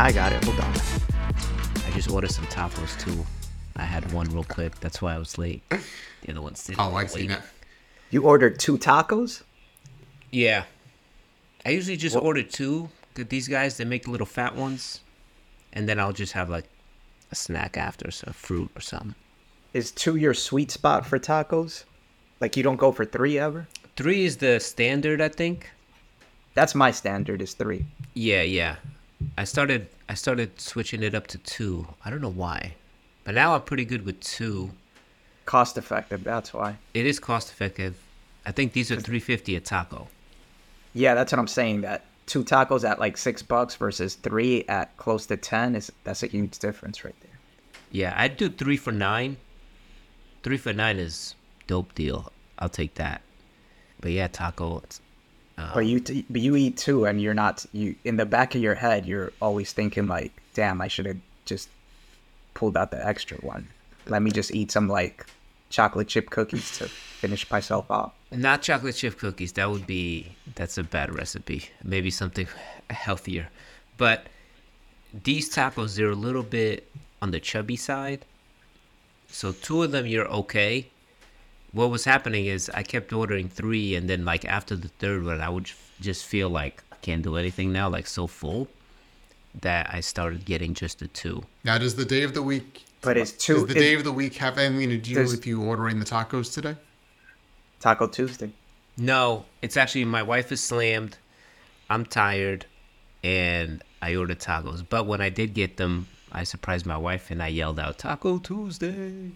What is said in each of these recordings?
I got it. Hold on. I just ordered some tacos too. I had one real quick. That's why I was late. The other one's sitting Oh, I see now. You ordered two tacos? Yeah. I usually just What- order two. These guys, they make the little fat ones. And then I'll just have like a snack after, so fruit or something. Is two your sweet spot for tacos? Like you don't go for three ever? Three is the standard, I think. That's my standard is three. Yeah, yeah. I started I started switching it up to two. I don't know why. But now I'm pretty good with two. Cost effective, that's why. It is cost effective. I think these are 350 a taco. Yeah, that's what I'm saying. That two tacos at like six bucks versus three at close to ten is that's a huge difference right there. Yeah, I'd do three for nine. Three for nine is dope deal. I'll take that. But yeah, taco. It's, But you t- but you eat two, and you're not you in the back of your head. You're always thinking like, "Damn, I should have just pulled out the extra one. Let me just eat some like chocolate chip cookies to finish myself off." not chocolate chip cookies. That would be that's a bad recipe. Maybe something healthier. But these tacos they're a little bit on the chubby side. So two of them you're okay. What was happening is I kept ordering three, and then like after the third one, I would just feel like I can't do anything now, like so full, that I started getting just the two. Now, does the day of the week But it's two. does two. the it's day of the week have anything to do with you ordering the tacos today? Taco Tuesday. No, it's actually my wife is slammed. I'm tired, and I ordered tacos. But when I did get them, I surprised my wife and I yelled out "Taco Tuesday."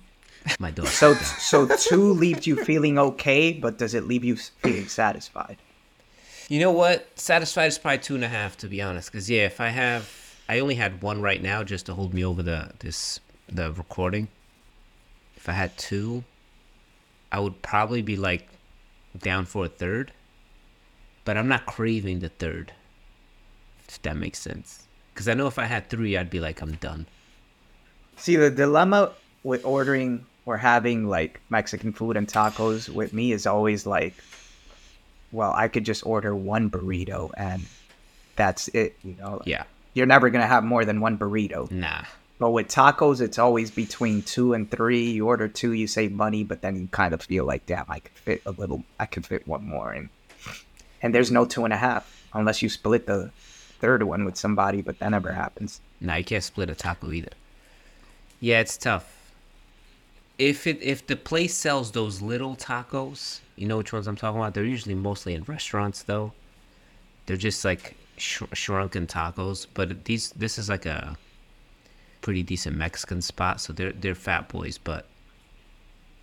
My dog. So so two leaves you feeling okay, but does it leave you feeling satisfied? You know what? Satisfied is probably two and a half, to be honest. Because yeah, if I have, I only had one right now just to hold me over the this the recording. If I had two, I would probably be like down for a third. But I'm not craving the third. If that makes sense. Because I know if I had three, I'd be like, I'm done. See, the dilemma with ordering or having like Mexican food and tacos with me is always like, well, I could just order one burrito and that's it, you know? Like, Yeah. You're never going to have more than one burrito. Nah. But with tacos, it's always between two and three. You order two, you save money, but then you kind of feel like, damn, I could fit a little, I could fit one more. And, and there's no two and a half unless you split the third one with somebody, but that never happens. Nah, you can't split a taco either. Yeah, it's tough. If it if the place sells those little tacos, you know which ones I'm talking about. They're usually mostly in restaurants though. They're just like sh- shrunken tacos, but these this is like a pretty decent Mexican spot, so they're they're fat boys, but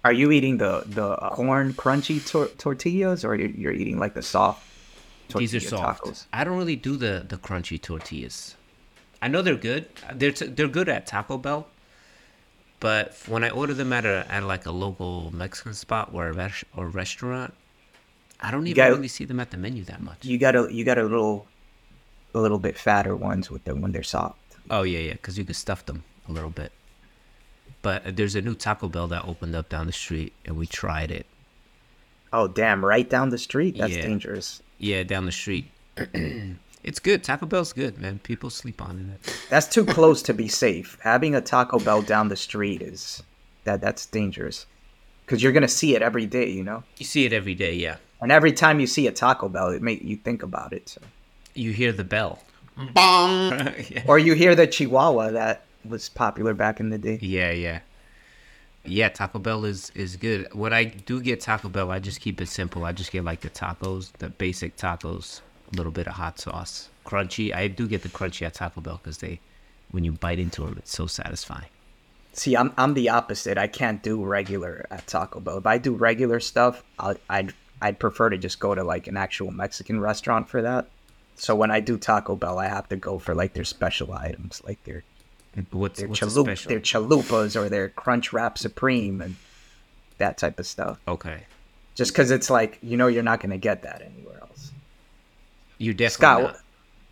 Are you eating the the uh, corn crunchy tor- tortillas, or you're, you're eating like the soft? these are soft. tacos? I don't really do the the crunchy tortillas. I know they're good. They're t- they're good at Taco Bell, but when I order them at a at like a local Mexican spot or a res- or restaurant, I don't even got- really see them at the menu that much. You got a you got a little, a little bit fatter ones with them when they're soft. Oh yeah, yeah, because you can stuff them a little bit. But there's a new Taco Bell that opened up down the street, and we tried it. Oh damn! Right down the street. That's Yeah. dangerous. Yeah, down the street. it's good. Taco Bell's good, man. People sleep on it. That's too close to be safe. Having a Taco Bell down the street is that that's dangerous, because you're gonna see it every day, you know. You see it every day, yeah. And every time you see a Taco Bell, it make you think about it. So. You hear the bell. Bong! yeah. Or you hear the Chihuahua that was popular back in the day. Yeah, yeah. Yeah, Taco Bell is is good. When I do get Taco Bell, I just keep it simple. I just get like the tacos, the basic tacos, a little bit of hot sauce, crunchy. I do get the crunchy at Taco Bell because they, when you bite into them, it's so satisfying. See, I'm I'm the opposite. I can't do regular at Taco Bell. If I do regular stuff, I'll, I'd I'd prefer to just go to like an actual Mexican restaurant for that. So when I do Taco Bell, I have to go for like their special items, like their What's their what's chalup, special? their chalupas or their Crunch Wrap Supreme and that type of stuff. Okay, Just because it's like you know you're not gonna get that anywhere. You definitely Scott, not.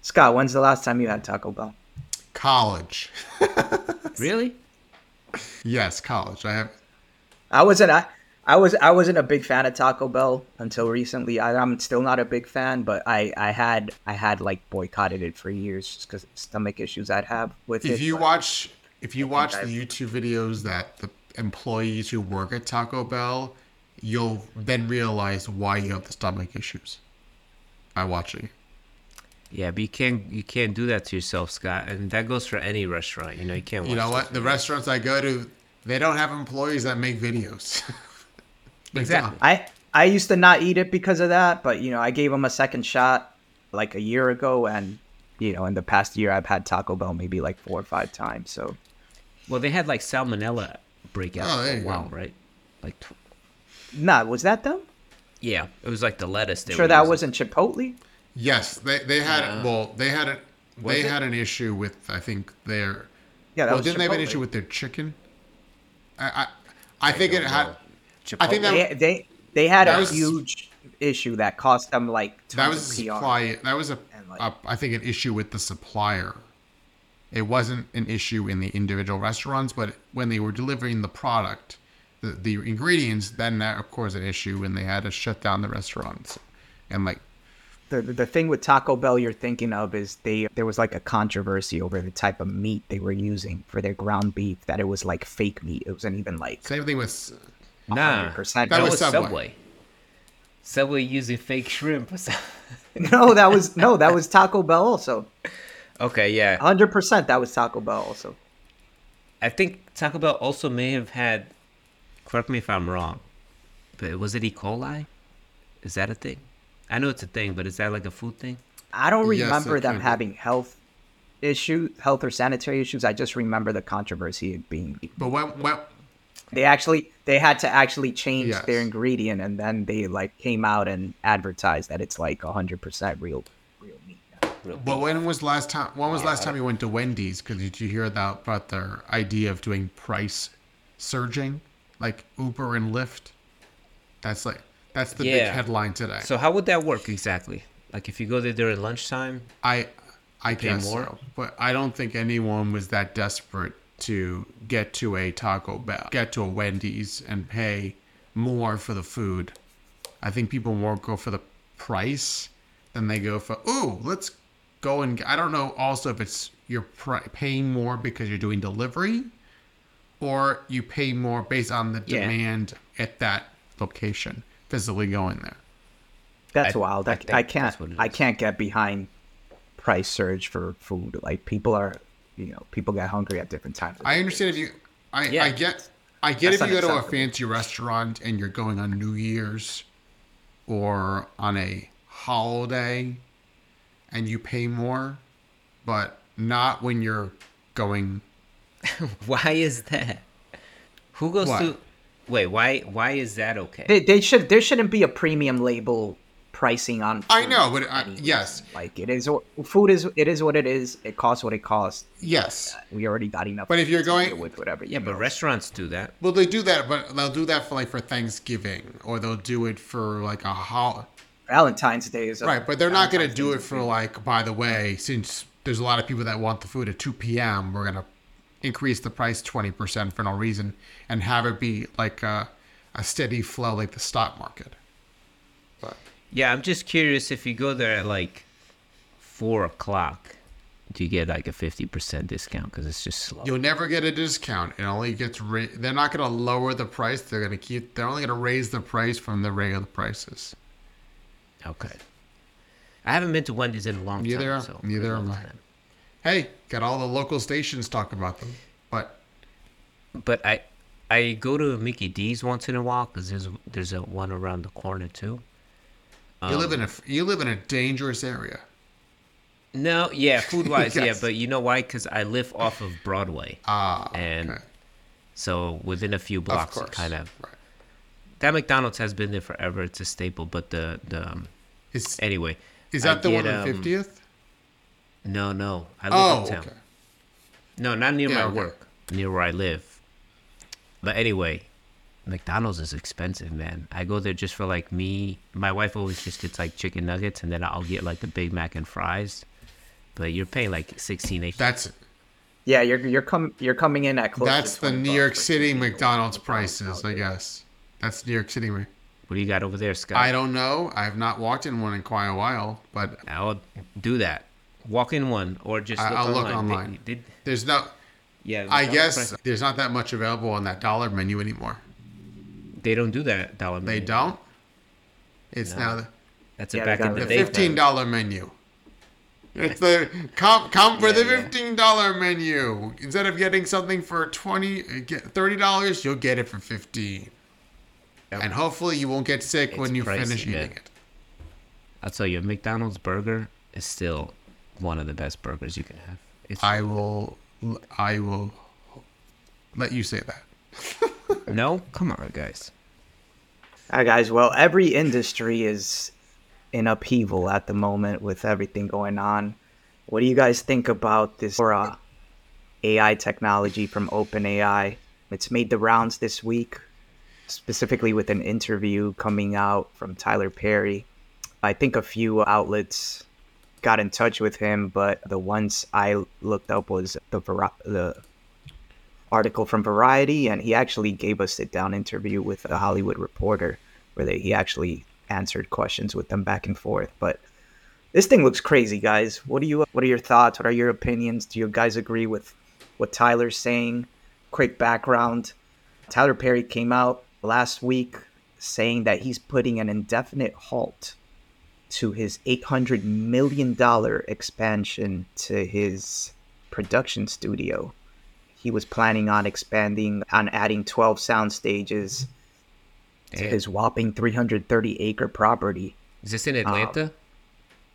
Scott, when's the last time you had Taco Bell? College. Really? Yes, college. I have. I wasn't. I I was I wasn't a big fan of Taco Bell until recently. I, I'm still not a big fan, but I I had I had like boycotted it for years just because stomach issues I'd have with it. If you watch, if you watch the I've- YouTube videos that the employees who work at Taco Bell, you'll then realize why you have the stomach issues. By watching. It. Yeah, but you can't you can't do that to yourself, Scott, and that goes for any restaurant. You know, you can't. You know what? The restaurants I go to, they don't have employees that make videos. Exactly. I I used to not eat it because of that, but you know I gave them a second shot like a year ago, and you know in the past year I've had Taco Bell maybe like four or five times. So Well, they had like salmonella breakout Oh, there for a you while, go. right? Like, tw- nah, was that them? yeah, it was like the lettuce. They sure were that using. wasn't Chipotle. Yes, they they had Yeah. well they had a they it? had an issue with I think their Yeah, that well was didn't they have an issue with their chicken? I I, I think it don't had know. I think that They they, they had a was- huge issue that cost them like that was a of PR. supply that was a, like- a I think an issue with the supplier. It wasn't an issue in the individual restaurants, but when they were delivering the product, the, the ingredients, then that of course an issue when they had to shut down the restaurants. And like the the thing with Taco Bell you're thinking of is they there was like a controversy over the type of meat they were using for their ground beef that it was like fake meat. It wasn't even like same thing with Nah, 100%. that, That was was Subway. Subway. Subway using fake shrimp. no, that was no, that was Taco Bell also. okay, yeah. Hundred percent, that was Taco Bell also. I think Taco Bell also may have had. Correct me if I'm wrong, but was it E. coli? Is that a thing? I know it's a thing, but is that like a food thing? I don't Yes, remember it them could be. having health issue, health or sanitary issues. I just remember the controversy being. but when, when They actually they had to actually change Yes. their ingredient, and then they like came out and advertised that it's like hundred percent real, real meat. Real But when was last time? When was Yeah, last time you went to Wendy's? Because did you hear about about their idea of doing price surging, like Uber and Lyft? That's like that's the big headline today. So how would that work exactly? Like if you go there during lunchtime, I I pay guess more? so, but I don't think anyone was that desperate to get to a Taco Bell, get to a Wendy's, and pay more for the food. I think people more go for the price than they go for. Ooh, let's go and. I don't know. Also, if it's you're pri- paying more because you're doing delivery, or you pay more based on the Yeah. demand at that location, physically going there. That's I- wild. I I, I can't. that's what it I can't get behind price surge for food. Like people are, you know, people get hungry at different times. I the understand if you. I, Yeah. I get. I get That's if you go to a fancy restaurant and you're going on New Year's or on a holiday and you pay more, but not when you're going. why is that? Who goes What? to? Wait, why? Why is that okay? They, they should. There shouldn't be a premium label pricing on. I know, but I, anyways. yes, like it is. Food is. It is what it is. It costs what it costs. yes. We already got enough. But if you're going- with whatever, yeah, but know. restaurants do that. Well, they do that, but they'll do that for like for Thanksgiving or they'll do it for like a hol. Valentine's Day is a- Right, but they're not going to do Day it is a for like. By the way, since there's a lot of people that want the food at 2 p.m., we're gonna increase the price 20% for no reason and have it be like a, a steady flow, like the stock market. But Yeah, I'm just curious if you go there at like four o'clock, do you get like a fifty percent discount because it's just slow? you'll never get a discount. It only gets. Ra- they're not going to lower the price. They're going to keep. They're only going to raise the price from the regular prices. Okay. I haven't been to Wendy's in a long Neither- time. So neither am I. time. Hey, got all the local stations talk about them, but But I, I go to Mickey D's once in a while because there's there's a one around the corner too. you Um, live in a you live in a dangerous area. No, yeah, food wise, yeah, but you know why? Because I live off of Broadway, Ah, and okay. so within a few blocks, course. kind of. Right. That McDonald's has been there forever. It's a staple. But the the um, Is anyway. is I that the get, one on um, fiftieth? No, no, I live Oh, uptown. okay. No, not near Yeah, my okay. work, near where I live. But anyway, McDonald's is expensive, man. I go there just for like me. My wife always just gets like chicken nuggets, and then I'll get like the Big Mac and fries. But you're paying like 16, 18. That's Yeah, you're you're com- you're coming in at close. that's to the New York City. McDonald's prices, I guess. That's New York City. What do you got over there, Scott? I don't know. I have not walked in one in quite a while, but I'll do that. Walk in one or just I- look I'll look online. They- online. Did, there's no. yeah, I guess price- there's not that much available on that dollar menu anymore. they don't do that dollar. They don't. It's No. now the, That's a Yeah, they back got in the, the day. fifteen dollar menu. It's the come come for Yeah, the fifteen dollar menu. Instead of getting something for twenty, uh, get thirty dollars, you'll get it for fifteen. Yep. And hopefully you won't get sick when you pricey, finish man. eating it. I'll tell you, a McDonald's burger is still one of the best burgers you can have. It's I will, I will let you say that. no, come on, guys. All right, guys. Well, every industry is in upheaval at the moment with everything going on. What do you guys think about this uh, AI technology from OpenAI? It's made the rounds this week, specifically with an interview coming out from Tyler Perry. I think a few outlets got in touch with him, but the ones I looked up was the the article from Variety, and he actually gave a sit down interview with a Hollywood reporter where they, he actually answered questions with them back and forth. But this thing looks crazy, guys. What do you? What are your thoughts? What are your opinions? Do you guys agree with what Tyler's saying? Quick background: Tyler Perry came out last week saying that he's putting an indefinite halt to his $800 million expansion to his production studio. He was planning on expanding, on adding 12 sound stages to eh. his whopping 330 acre property. Is this in Atlanta? Um,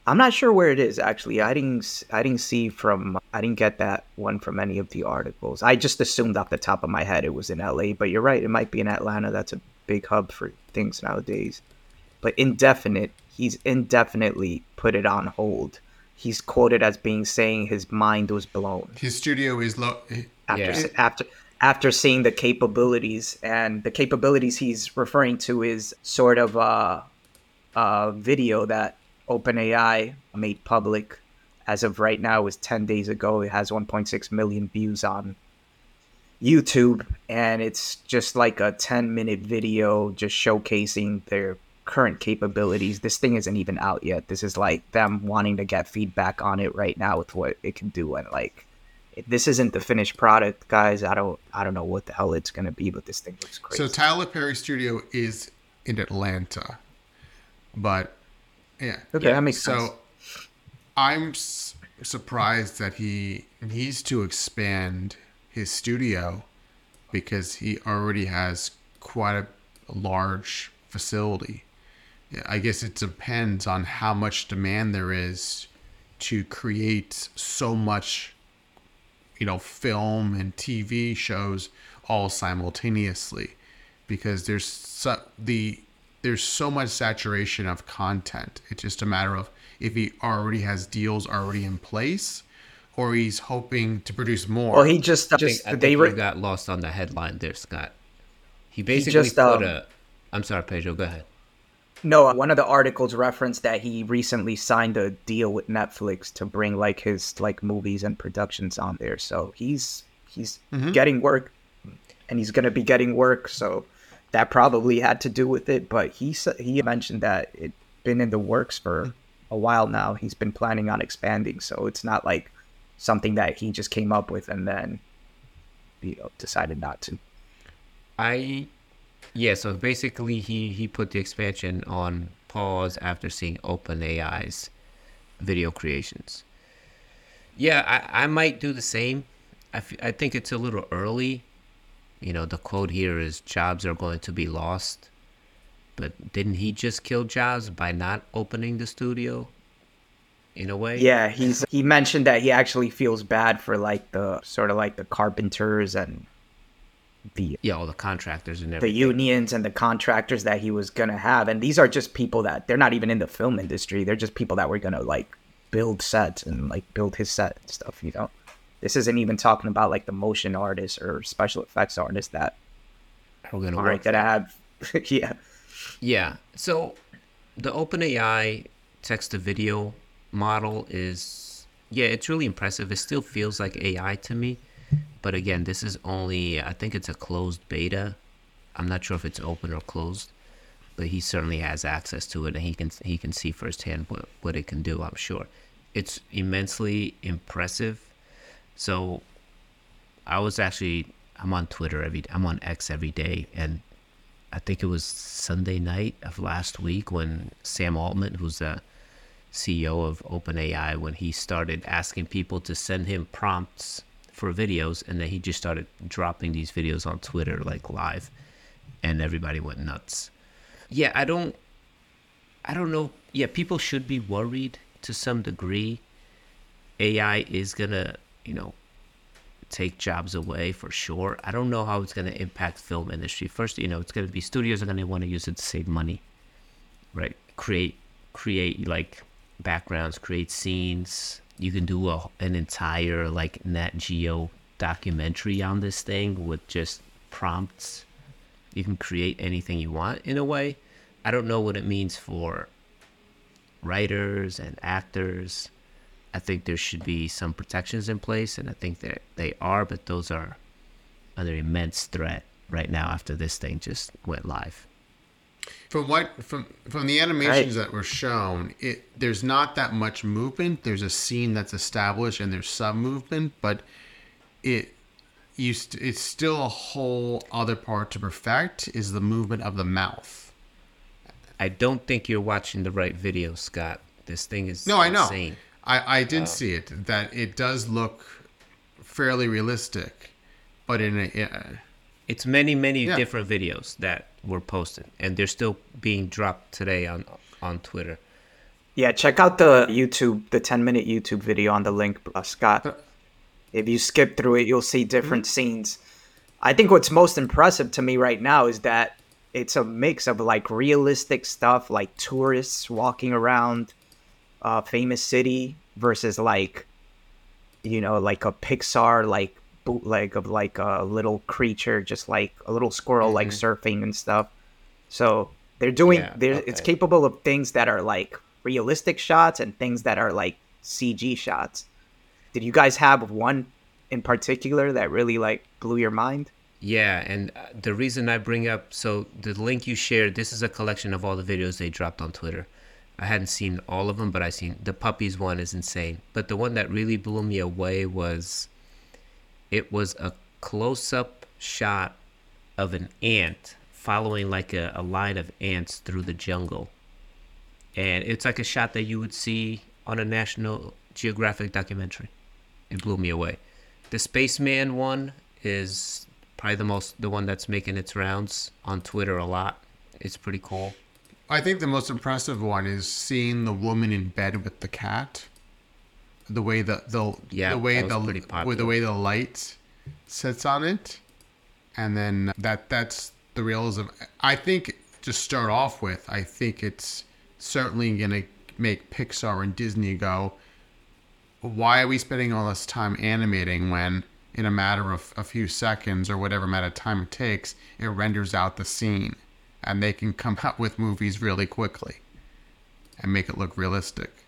I'm not sure where it is actually. I didn't I didn't see from I didn't get that one from any of the articles. I just assumed off the top of my head it was in LA, but you're right, it might be in Atlanta. That's a big hub for things nowadays. But indefinite, he's indefinitely put it on hold. He's quoted as being saying his mind was blown His studio is low. after Yeah. after after seeing the capabilities and the capabilities he's referring to is sort of a, a video that OpenAI made public as of right now is 10 days ago it has 1.6 million views on YouTube and it's just like a 10 minute video just showcasing their current capabilities this thing isn't even out yet this is like them wanting to get feedback on it right now with what it can do and like this isn't the finished product, guys. I don't I don't know what the hell it's gonna be, but this thing looks crazy. So Tyler Perry studio is in Atlanta, but yeah. okay, that makes so sense. So I'm s- surprised that he needs to expand his studio because he already has quite a large facility. Yeah, I guess it depends on how much demand there is to create so much, you know, film and TV shows all simultaneously because there's so, the there's so much saturation of content. It's just a matter of if he already has deals already in place, or he's hoping to produce more. Well, he just I think, just I think they were got lost on the headline there, Scott. He basically just, put um, a. I'm sorry, Pedro. Go ahead. No. Uh, one of the articles referenced that he recently signed a deal with Netflix to bring like his like movies and productions on there. So he's he's mm-hmm. getting work, and he's gonna be getting work. So that probably had to do with it. But he he mentioned that it been in the works for hmm. a while now. He's been planning on expanding. So it's not like something that he just came up with and then you know, decided not to. I yeah, so basically he he put the expansion on pause after seeing OpenAI's video creations. Yeah, I, I might do the same. I, f- I think it's a little early. You know, the quote here is jobs are going to be lost. But didn't he just kill jobs by not opening the studio? In a way? Yeah, he's he mentioned that he actually feels bad for like the sort of like the carpenters and the Yeah, all the contractors and the unions and the contractors that he was gonna have, and these are just people that they're not even in the film industry. They're just people that were gonna like build sets and like build his set and stuff. You know, this isn't even talking about like the motion artists or special effects artists that We're gonna aren't work gonna have. yeah, Yeah. So the OpenAI text to video model is yeah, it's really impressive. It still feels like AI to me. But again, this is only I think it's a closed beta. I'm not sure if it's open or closed, but he certainly has access to it, and he can he can see firsthand what what it can do. I'm sure it's immensely impressive. So I was actually I'm on Twitter every I'm on X every day, and I think it was Sunday night of last week when Sam Altman, who's the CEO of OpenAI, when he started asking people to send him prompts for videos, and then he just started dropping these videos on Twitter like live, and everybody went nuts. Yeah, I don't, I don't know. Yeah, people should be worried to some degree. AI is gonna, you know, take jobs away for sure. I don't know how it's gonna impact film industry. First, you know, it's gonna be studios are gonna want to use it to save money, right? Create, create like backgrounds, create scenes. You can do a, an entire like Nat Geo documentary on this thing with just prompts. You can create anything you want in a way. I don't know what it means for writers and actors. I think there should be some protections in place, and I think that they are, but those are under immense threat right now after this thing just went live. From what from from the animations that were shown, it there's not that much movement. There's a scene that's established and there's some movement, but it you st- it's still a whole other part to perfect is the movement of the mouth. I don't think you're watching the right video, Scott. This thing is No, I know. insane. I I did see it that it does look fairly realistic, but in a uh, It's many, many Yeah. different videos that were posted, and they're still being dropped today on on Twitter. Yeah, check out the YouTube, the 10 minute YouTube video on the link, uh, Scott. Uh, if you skip through it, you'll see different mm-hmm. scenes. I think what's most impressive to me right now is that it's a mix of like realistic stuff, like tourists walking around a famous city, versus like, you know, like a Pixar like bootleg of like a little creature, just like a little squirrel, like surfing and stuff. So they're doing, Yeah, they're, it's capable of things that are like realistic shots and things that are like CG shots. Did you guys have one in particular that really like blew your mind? Yeah, and uh, the reason I bring up so the link you shared, this is a collection of all the videos they dropped on Twitter. I hadn't seen all of them, but I seen the puppies one is insane. But the one that really blew me away was it was a close up shot of an ant following like a, a line of ants through the jungle. And it's like a shot that you would see on a National Geographic documentary. It blew me away. The Spaceman one is probably the most the one that's making its rounds on Twitter a lot. It's pretty cool. I think the most impressive one is seeing the woman in bed with the cat. The way the the Yeah, the way the with the way the light sits on it, and then that that's the realism. I think to start off with, I think it's certainly gonna make Pixar and Disney go. Why are we spending all this time animating when, in a matter of a few seconds or whatever amount of time it takes, it renders out the scene, and they can come out with movies really quickly, and make it look realistic.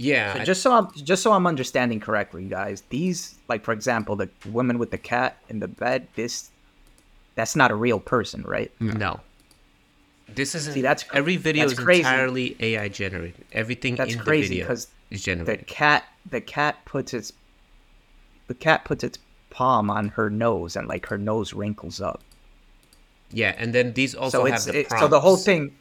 Yeah, So just so I'm just so I'm understanding correctly, you guys, these like for example, the woman with the cat in the bed, this that's not a real person, right? no. This isn't. See, that's- every video that's is crazy. entirely AI generated. Everything That's in crazy the video because is the cat the cat puts its the cat puts its palm on her nose and like her nose wrinkles up. yeah, and then these also So have it's the it, so the whole thing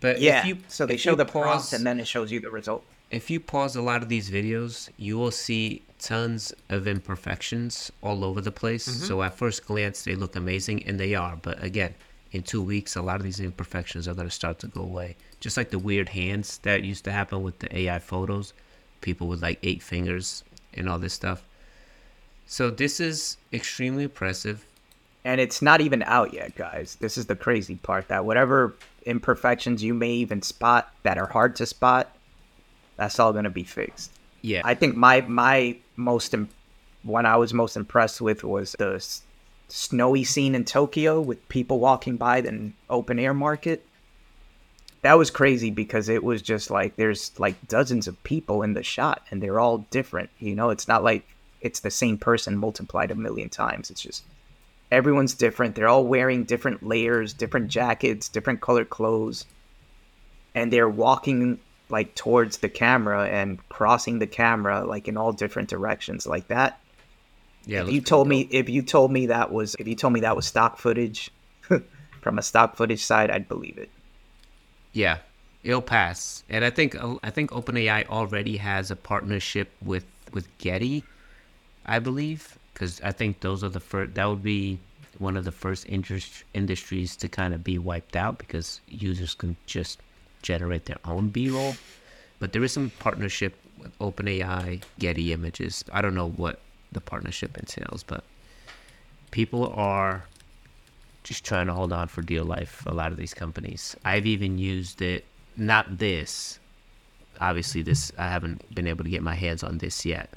But yeah. if you so they if show you the prompt pause- and then it shows you the result. If you pause a lot of these videos, you will see tons of imperfections all over the place. Mm-hmm. So at first glance, they look amazing, and they are. But again, in two weeks, a lot of these imperfections are going to start to go away. Just like the weird hands that used to happen with the AI photos, people with like eight fingers and all this stuff. So this is extremely impressive. And it's not even out yet, guys. This is the crazy part that whatever imperfections you may even spot that are hard to spot, that's all going to be fixed. Yeah, I think my my most Im- one I was most impressed with was the s- snowy scene in Tokyo with people walking by the open air market. That was crazy because it was just like there's like dozens of people in the shot and they're all different. You know, it's not like it's the same person multiplied a million times. It's just everyone's different. They're all wearing different layers, different jackets, different colored clothes, and they're walking like towards the camera and crossing the camera like in all different directions like that. Yeah. if you told me dope. if you told me that was if you told me that was stock footage from a stock footage side, I'd believe it. Yeah, it'll pass. And I think uh, I think OpenAI already has a partnership with with Getty, I believe, because I think those are the first. That would be one of the first indus- industries to kind of be wiped out because users can just generate their own B-roll. But there is some partnership with OpenAI, Getty Images. I don't know what the partnership entails, but people are just trying to hold on for dear life. A lot of these companies. I've even used it. Not this. Obviously, this I haven't been able to get my hands on this yet.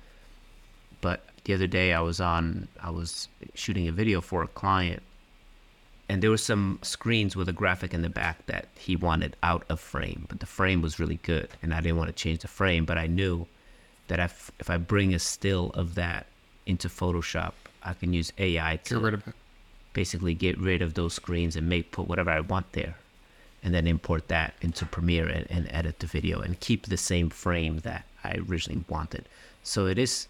But the other day, I was on. I was shooting a video for a client, and there were some screens with a graphic in the back that he wanted out of frame. But the frame was really good, and I didn't want to change the frame. But I knew that if if I bring a still of that into Photoshop, I can use AI to Get rid of it. basically get rid of those screens and make put whatever I want there, and then import that into Premiere and, and edit the video and keep the same frame that I originally wanted. So it is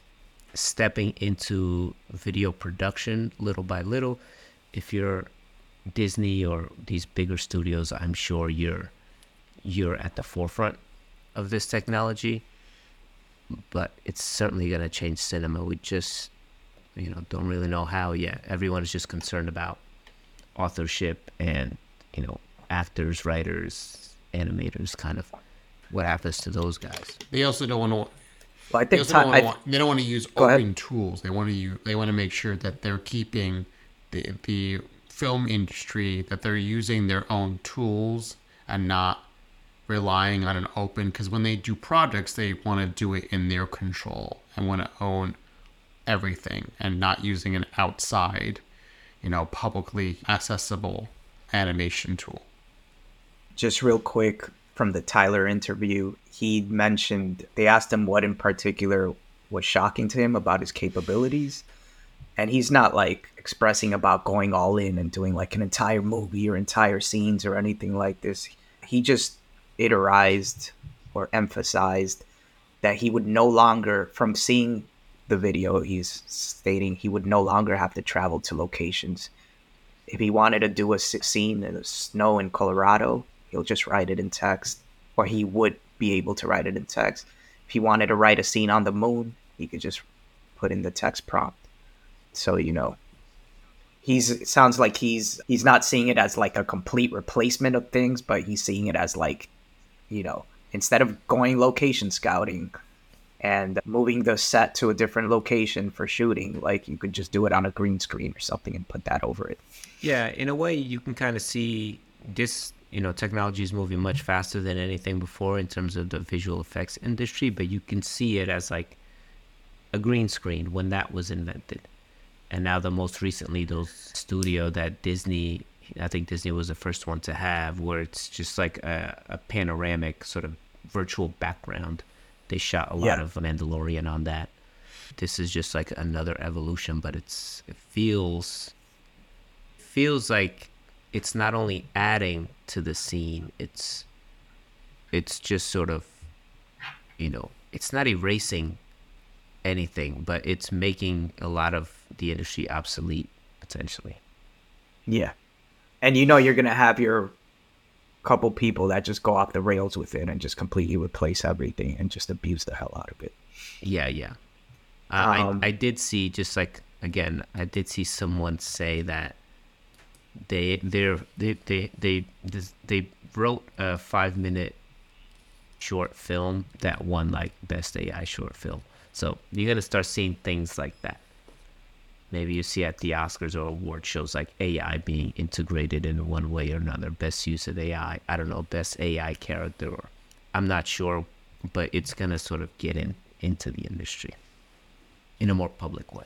stepping into video production little by little. If you're Disney or these bigger studios, I'm sure you're you're at the forefront of this technology. But it's certainly going to change cinema. We just you know don't really know how yet everyone is just concerned about authorship and you know actors writers animators kind of what happens to those guys They also don't want to. Well, I think also Ty- don't I- want, they don't want to use Go ahead. open tools. They want to use, They want to make sure that they're keeping the the film industry that they're using their own tools and not relying on an open. Because when they do projects, they want to do it in their control and want to own everything and not using an outside, you know, publicly accessible animation tool. just real quick from the Tyler interview, he mentioned they asked him what in particular was shocking to him about his capabilities. And he's not like expressing about going all in and doing like an entire movie or entire scenes or anything like this. He just iterized or emphasized that he would no longer, from seeing the video, he's stating he would no longer have to travel to locations if he wanted to do a scene in the snow in Colorado, he'll just write it in text, or he would be able to write it in text. If he wanted to write a scene on the moon, he could just put in the text prompt. So you know, he's sounds like he's he's not seeing it as like a complete replacement of things, but he's seeing it as like, you know, instead of going location scouting and moving the set to a different location for shooting, like you could just do it on a green screen or something and put that over it. yeah in a way you can kind of see this you know technology is moving much faster than anything before in terms of the visual effects industry but you can see it as like a green screen when that was invented and now the most recently those studio that disney i think disney was the first one to have where it's just like a, a panoramic sort of virtual background they shot a lot Yeah. of mandalorian on that this is just like another evolution but it's it feels feels like it's not only adding to the scene it's it's just sort of you know it's not erasing anything but it's making a lot of the industry obsolete potentially Yeah. And you know you're gonna have your couple people that just go off the rails with it and just completely replace everything and just abuse the hell out of it. yeah yeah uh, Um, I, I did see just like again i did see someone say that they they're they they they they wrote a five minute short film that won like best ai short film so you're gonna start seeing things like that maybe you see at the oscars or award shows like ai being integrated in one way or another best use of ai i don't know best ai character or i'm not sure but it's gonna sort of get in into the industry in a more public way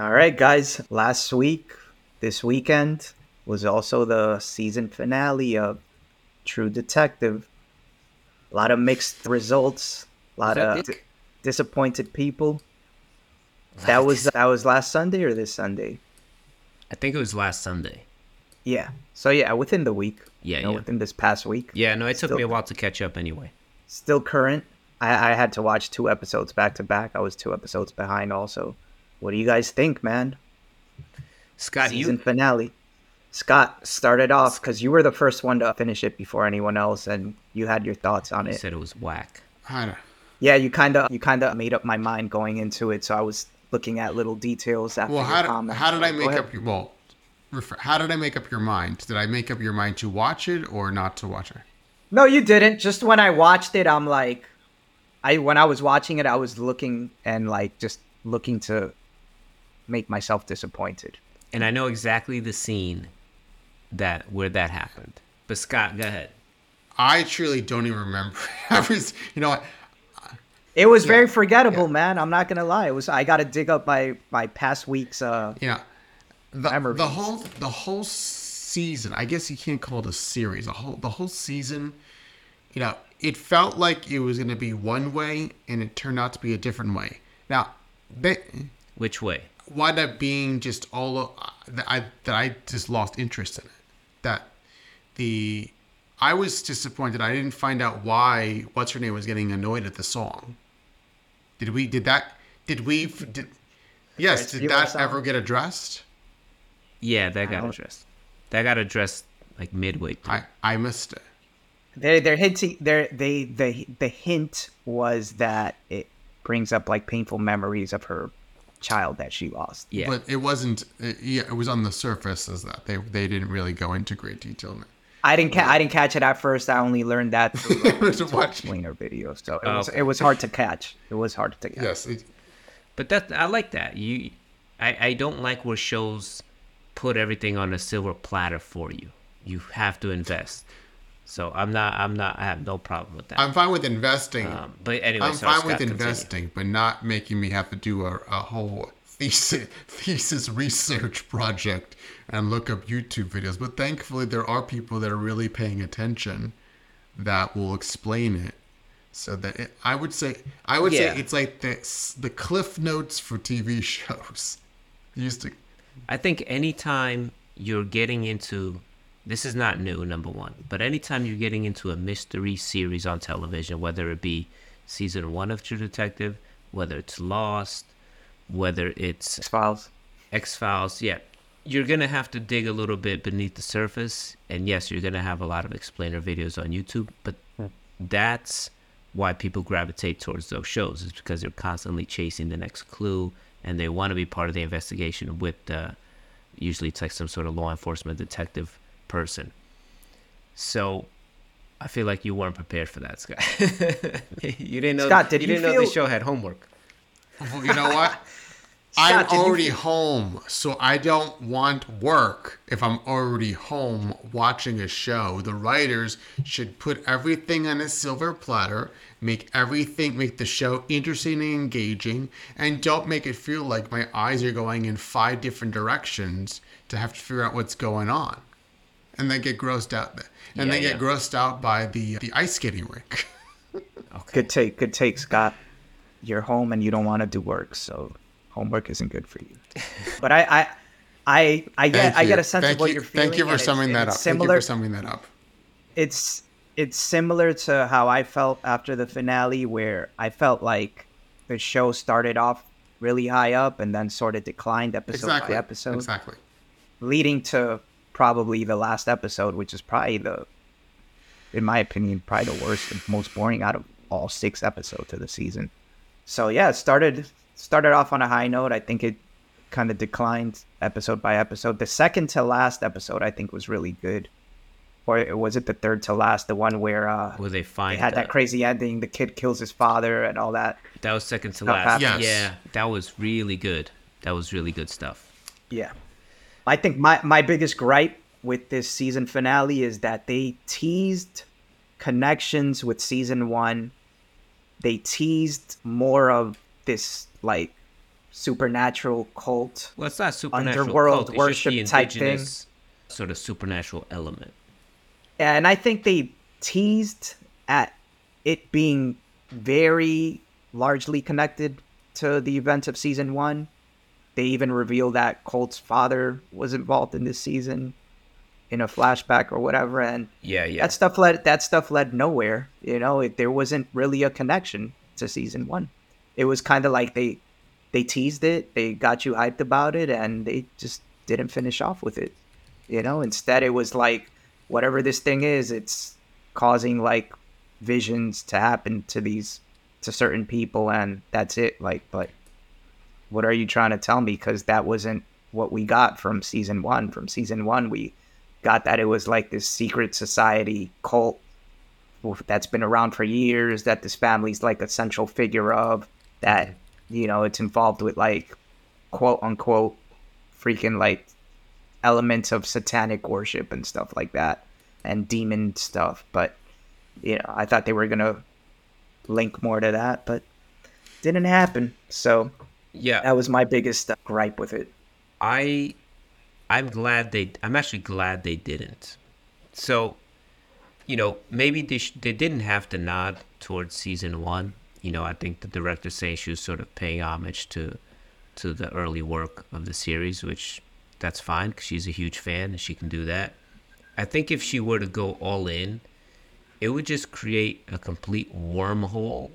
All right, guys. Last week, this weekend was also the season finale of True Detective. A lot of mixed results. A lot of it? disappointed people. That was that was last Sunday or this Sunday? I think it was last Sunday. Yeah. So yeah, within the week. Yeah, you know, yeah. within this past week. Yeah, no, it took Still- me a while to catch up anyway. Still current. I, I had to watch two episodes back to back. I was two episodes behind. Also, what do you guys think, man? Scott, Season you finale. Scott started off because you were the first one to finish it before anyone else, and you had your thoughts on it. you it. said it was whack. I don't, Yeah, you kind of you kind of made up my mind going into it, so I was looking at little details after well, your how did, comments. how did I make up your well? Refer, how did I make up your mind? Did I make up your mind to watch it or not to watch it? No, you didn't. Just when I watched it, I'm like, I when I was watching it, I was looking and like just looking to make myself disappointed. And I know exactly the scene that where that happened. But Scott, go ahead. I truly don't even remember. Every, you know what? It was very forgettable, man. I'm not gonna lie. It was. I got to dig up my my past week's. Uh, you know the, Memories. the whole the whole season i guess you can't call it a series a whole the whole season you know it felt like it was going to be one way and it turned out to be a different way now they Which way? wound up being just all o- that i that i just lost interest in it that the i was disappointed i didn't find out why what's her name was getting annoyed at the song did we did that did we did yes did that song. ever get addressed Yeah, that got addressed. That got addressed like midway through. I I missed it. they're they're hinting. They're they the the hint was that it brings up like painful memories of her child that she lost. yeah. But it wasn't. It, yeah, it was on the surface as that they they didn't really go into great detail. in it. I didn't ca- I didn't catch it at first. I only learned that through I was watching. explainer videos. So it Oh, was it was hard to catch. It was hard to catch. Yes, it, But that I like that. You I, I don't like where shows put everything on a silver platter for you. You have to invest. So I'm not I'm not I have no problem with that. I'm fine with investing. um, but anyway, I'm sorry, fine Scott, with continue. investing, but not making me have to do a, a whole thesis thesis research project and look up YouTube videos. But thankfully, there are people that are really paying attention that will explain it. So that it, I would say I would Yeah. say it's like the the cliff notes for TV shows. Used to I think anytime you're getting into this is not new, number one, but anytime you're getting into a mystery series on television, whether it be season one of True Detective, whether it's Lost, whether it's X Files. X Files, yeah, you're gonna have to dig a little bit beneath the surface, and yes, you're gonna have a lot of explainer videos on YouTube, but that's why people gravitate towards those shows is because they're constantly chasing the next clue and they want to be part of the investigation with uh, usually it's like some sort of law enforcement detective person. So I feel like you weren't prepared for that, Scott. you didn't know. Scott, did you you didn't know the show had homework. Well, you know what? I'm Scott, did you already home, so I don't want work if I'm already home watching a show. The writers should put everything on a silver platter, make everything, make the show interesting and engaging, and don't make it feel like my eyes are going in five different directions to have to figure out what's going on. And then get grossed out. And Yeah, then get yeah. grossed out by the the ice skating rink. okay. Good take. Good take, Scott. You're home and you don't want to do work, so homework isn't good for you. But I I I, I get I get a sense Thank of what you. you're feeling. Thank you for summing that up. it's Thank you for summing that up. it's it's similar to how I felt after the finale, where I felt like the show started off really high up and then sort of declined episode Exactly. by episode, Exactly. leading to probably the last episode, which is probably the, in my opinion, probably the worst and most boring out of all six episodes of the season. So yeah, it started started off on a high note. I think it kind of declined episode by episode. The second to last episode, I think, was really good. Or was it the third to last? The one where uh, Where they they find had that uh, crazy ending. The kid kills his father and all that. That was second to last. happens. Yeah, that was really good. That was really good stuff. Yeah. I think my, my biggest gripe with this season finale is that they teased connections with season one. They teased more of this like supernatural cult. Well, it's not supernatural Underworld cult, it's just the worship type thing. indigenous Sort of supernatural element. And I think they teased at it being very largely connected to the events of season one. they even reveal that Cohle's father was involved in this season in a flashback or whatever and Yeah, yeah. that stuff led that stuff led nowhere you know it, there wasn't really a connection to season one it was kind of like they they teased it they got you hyped about it and they just didn't finish off with it you know? Instead it was like whatever this thing is it's causing like visions to happen to these to certain people and that's it like but what are you trying to tell me? Because that wasn't what we got from season one. From season one we got that it was like this secret society cult that's been around for years that this family's like a central figure of that you know it's involved with like quote unquote freaking like elements of satanic worship and stuff like that and demon stuff but you know i thought they were gonna link more to that but didn't happen so yeah. that was my biggest gripe with it I I'm glad they I'm actually glad they didn't. So, you know, maybe they sh- they didn't have to nod towards season 1. You know, I think the director saying she was sort of paying homage to to the early work of the series, which that's fine cuz she's a huge fan and she can do that. I think if she were to go all in, it would just create a complete wormhole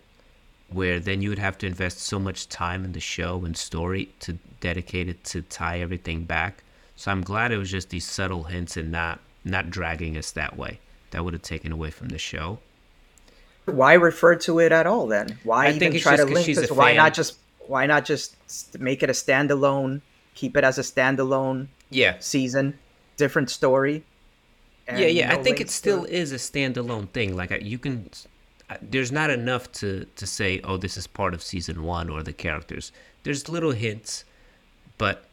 where then you would have to invest so much time in the show and story to dedicate it to tie everything back. So I'm glad it was just these subtle hints and not not dragging us that way. That would have taken away from the show. Why refer to it at all then why I even try to link she's a this why fan. not just why not just make it a standalone keep it as a standalone Yeah. season different story yeah, yeah. I think it still is a standalone thing. Like uh, you can, uh, there's not enough to to say, oh, this is part of season one or the characters. There's little hints, but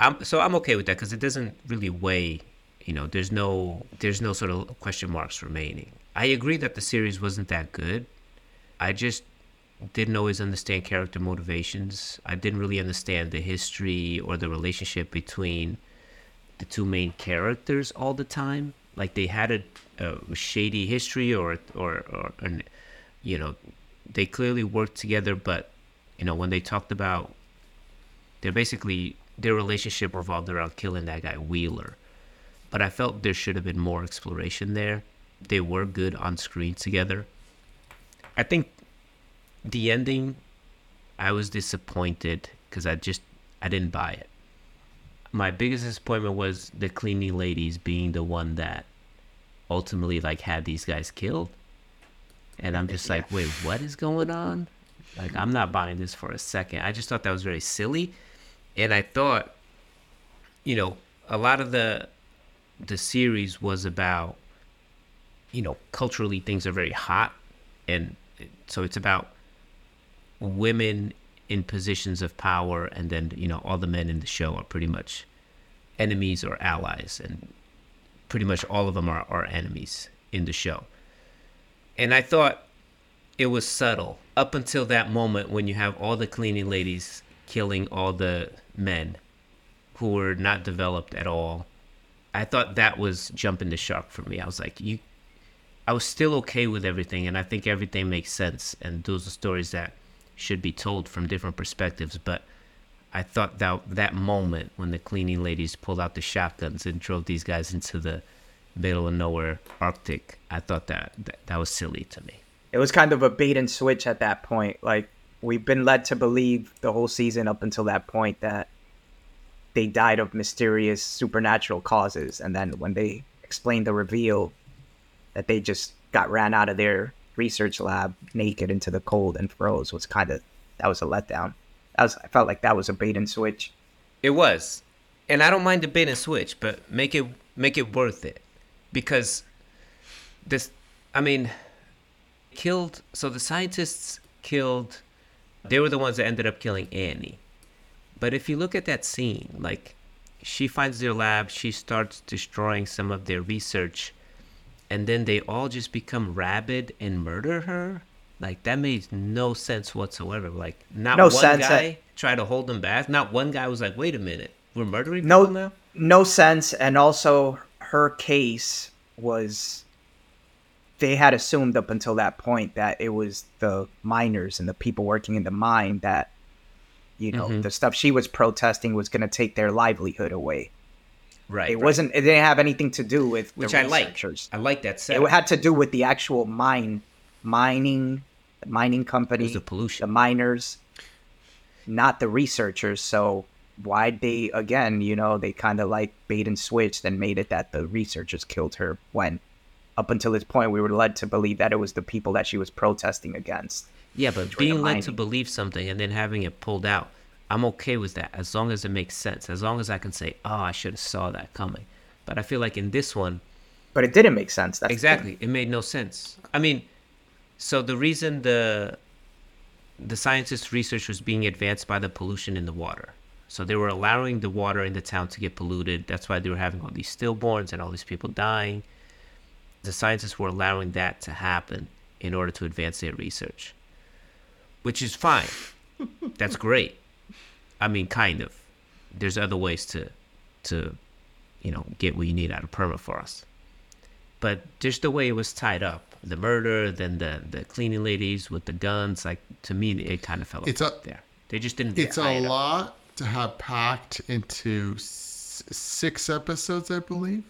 I'm so I'm okay with that because it doesn't really weigh. You know, there's no there's no sort of question marks remaining. I agree that the series wasn't that good. I just didn't always understand character motivations. I didn't really understand the history or the relationship between the two main characters all the time. Like they had a, a shady history, or or or an, you know, they clearly worked together. But you know, when they talked about, they're basically their relationship revolved around killing that guy Wheeler. But I felt there should have been more exploration there. They were good on screen together. I think the ending, I was disappointed because I just I didn't buy it. My biggest disappointment was the cleaning ladies being the one that ultimately like had these guys killed. And i'm just like wait what is going on? Like i'm not buying this for a second. I just thought that was very silly. And i thought you know a lot of the the series was about you know culturally things are very hot and so it's about women in positions of power and then you know all the men in the show are pretty much enemies or allies and pretty much all of them are, are enemies in the show. And i thought it was subtle up until that moment when you have all the cleaning ladies killing all the men who were not developed at all. I thought that was jumping the shark for me. I was like you i was still okay with everything and i think everything makes sense and those are stories that should be told from different perspectives. But I thought that that moment when the cleaning ladies pulled out the shotguns and drove these guys into the middle of nowhere Arctic, I thought that that, that was silly to me. it was kind of a bait and switch at that point. Like we've been led to believe the whole season up until that point that they died of mysterious supernatural causes, and then when they explained the reveal that they just got ran out of their research lab naked into the cold and froze was kind of that was a letdown. That was I felt like that was a bait and switch. It was, and I don't mind the bait and switch, but make it make it worth it, because this. I mean, killed. So the scientists killed. They were the ones that ended up killing Annie. But if you look at that scene, like she finds their lab, she starts destroying some of their research, and then they all just become rabid and murder her. Like that made no sense whatsoever. Like not No one sense, guy tried to hold them back. Not one guy was like, "Wait a minute, we're murdering No, people now." no sense, and also her case was they had assumed up until that point that it was the miners and the people working in the mine that you know, Mhm. the stuff she was protesting was going to take their livelihood away. Right. It right. wasn't. It didn't have anything to do with which the I like. researchers. I like that set. It had to do with the actual mine, mining, mining It company, the the miners, not the researchers. So why they again, you know, they kind of like bait and switched and made it that the researchers killed her when up until this point we were led to believe that it was the people that she was protesting against. Yeah, but being led to believe something and then having it pulled out, I'm okay with that as long as it makes sense. As long as I can say, "Oh, I should have saw that coming." But I feel like in this one, But it didn't make sense. That's exactly, it made no sense. I mean, so the reason the the scientists' research was being advanced by the pollution in the water. So they were allowing the water in the town to get polluted. That's why they were having all these stillborns and all these people dying. The scientists were allowing that to happen in order to advance their research, which is fine. That's great. I mean, kind of. There's other ways to, to, you know, get what you need out of permafrost. But just the way it was tied up, the murder, then the the cleaning ladies with the guns, like to me, it kind of fell It's a- there. They just didn't. It's a up. lot to have packed into s- six episodes, I believe.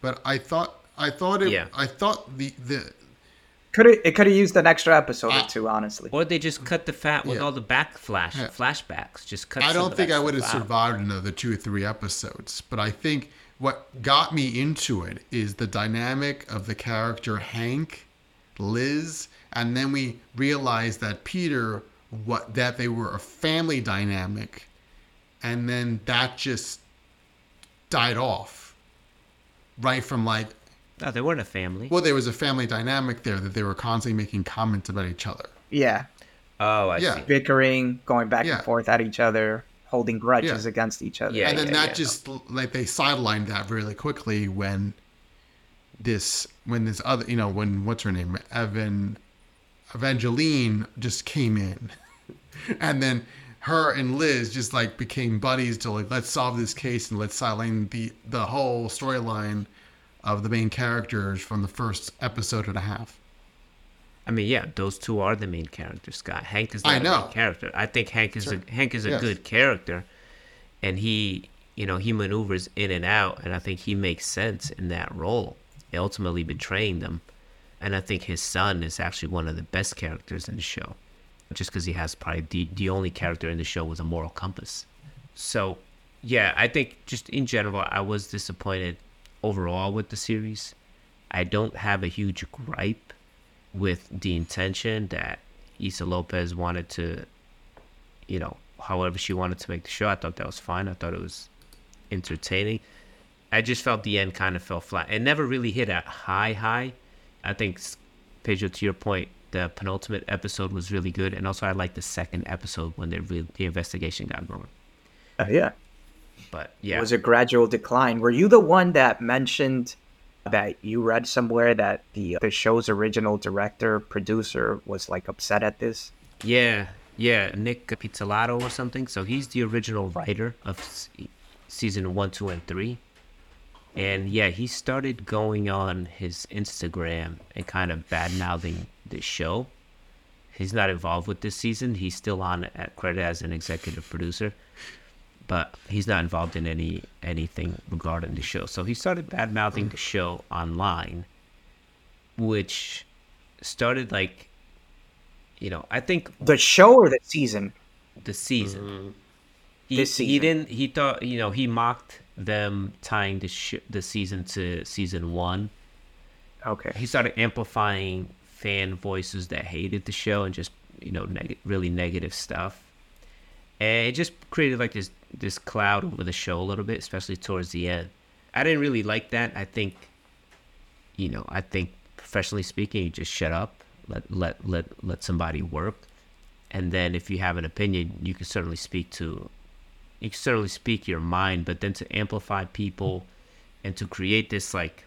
But I thought I thought it. Yeah. I thought the the Could it? It could have used an extra episode Uh, or two, honestly. Or they just cut the fat with Yeah. all the back flash Yeah. flashbacks. Just cut. I don't think I would have survived another two or three episodes. But I think what got me into it is the dynamic of the character Hank, Liz, and then we realized that Peter, what that they were a family dynamic, and then that just died off. Right from like, No, they weren't a family. well, there was a family dynamic there that they were constantly making comments about each other. Yeah, oh, I Yeah. see. bickering, going back Yeah. and forth at each other, holding grudges Yeah. against each other. Yeah, and then yeah, that yeah. just like they sidelined that really quickly when this when this other you know when what's her name Evan Evangeline just came in and then her and Liz just like became buddies to like let's solve this case and let's sideline the the whole storyline of the main characters from the first episode and a half. I mean, yeah, those two are the main characters. Scott Hank is I not a know. main character. I think Hank is a Hank is a Yes. good character, and he, you know, he maneuvers in and out, and I think he makes sense in that role, ultimately betraying them. And I think his son is actually one of the best characters in the show, just because he has probably the, the only character in the show with a moral compass. So, yeah, I think just in general, I was disappointed overall with the series. I don't have a huge gripe with the intention that Issa Lopez wanted to, you know, however she wanted to make the show. I thought that was fine. I thought it was entertaining. I just felt the end kind of fell flat. It never really hit a high high. I think, Pedro, to your point, the penultimate episode was really good, and also I liked the second episode when the re- the investigation got going. Uh, yeah. But yeah, It was a gradual decline. Were you the one that mentioned that you read somewhere that the the show's original director producer was like upset at this? Yeah, yeah, Nic Pizzolatto or something. So he's the original writer of se- season one, two, and three. And yeah, he started going on his Instagram and kind of bad mouthing the show. He's not involved with this season. He's still on at credit as an executive producer, but he's not involved in any anything regarding the show. So he started bad mouthing the show online, which started like, you know, I think The show or the season? the season. Mm-hmm. He, This he didn't. He thought you know he mocked them tying the sh- the season to season one. Okay. He started amplifying fan voices that hated the show and just you know neg- really negative stuff, and it just created like this this cloud over the show a little bit, especially towards the end. I didn't really like that. I think, you know, I think professionally speaking, you just shut up, let let let let somebody work, and then if you have an opinion, you can certainly speak to, you can certainly speak your mind. But then to amplify people, and to create this like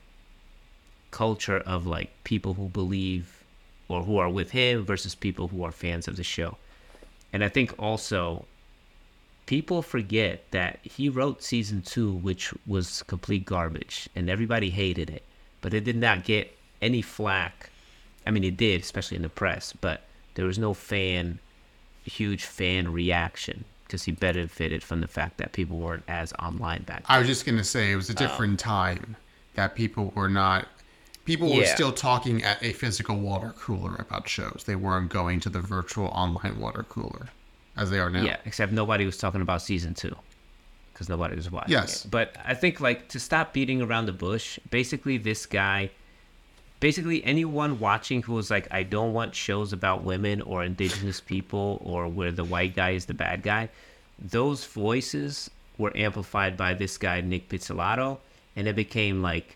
culture of like people who believe or who are with him versus people who are fans of the show. And I think also people forget that he wrote season two, which was complete garbage, and everybody hated it, but it did not get any flack. I mean, it did, especially in the press, but there was no fan, huge fan reaction because he benefited from the fact that people weren't as online back. I was just gonna say it was a oh. different time that people were not. People were Yeah. still talking at a physical water cooler about shows. They weren't going to the virtual online water cooler, as they are now. Yeah, except nobody was talking about season two because nobody was watching. Yes. it. but I think like to stop beating around the bush. Basically, this guy, basically anyone watching who was like, I don't want shows about women or indigenous people or where the white guy is the bad guy. Those voices were amplified by this guy Nic Pizzolatto, and it became like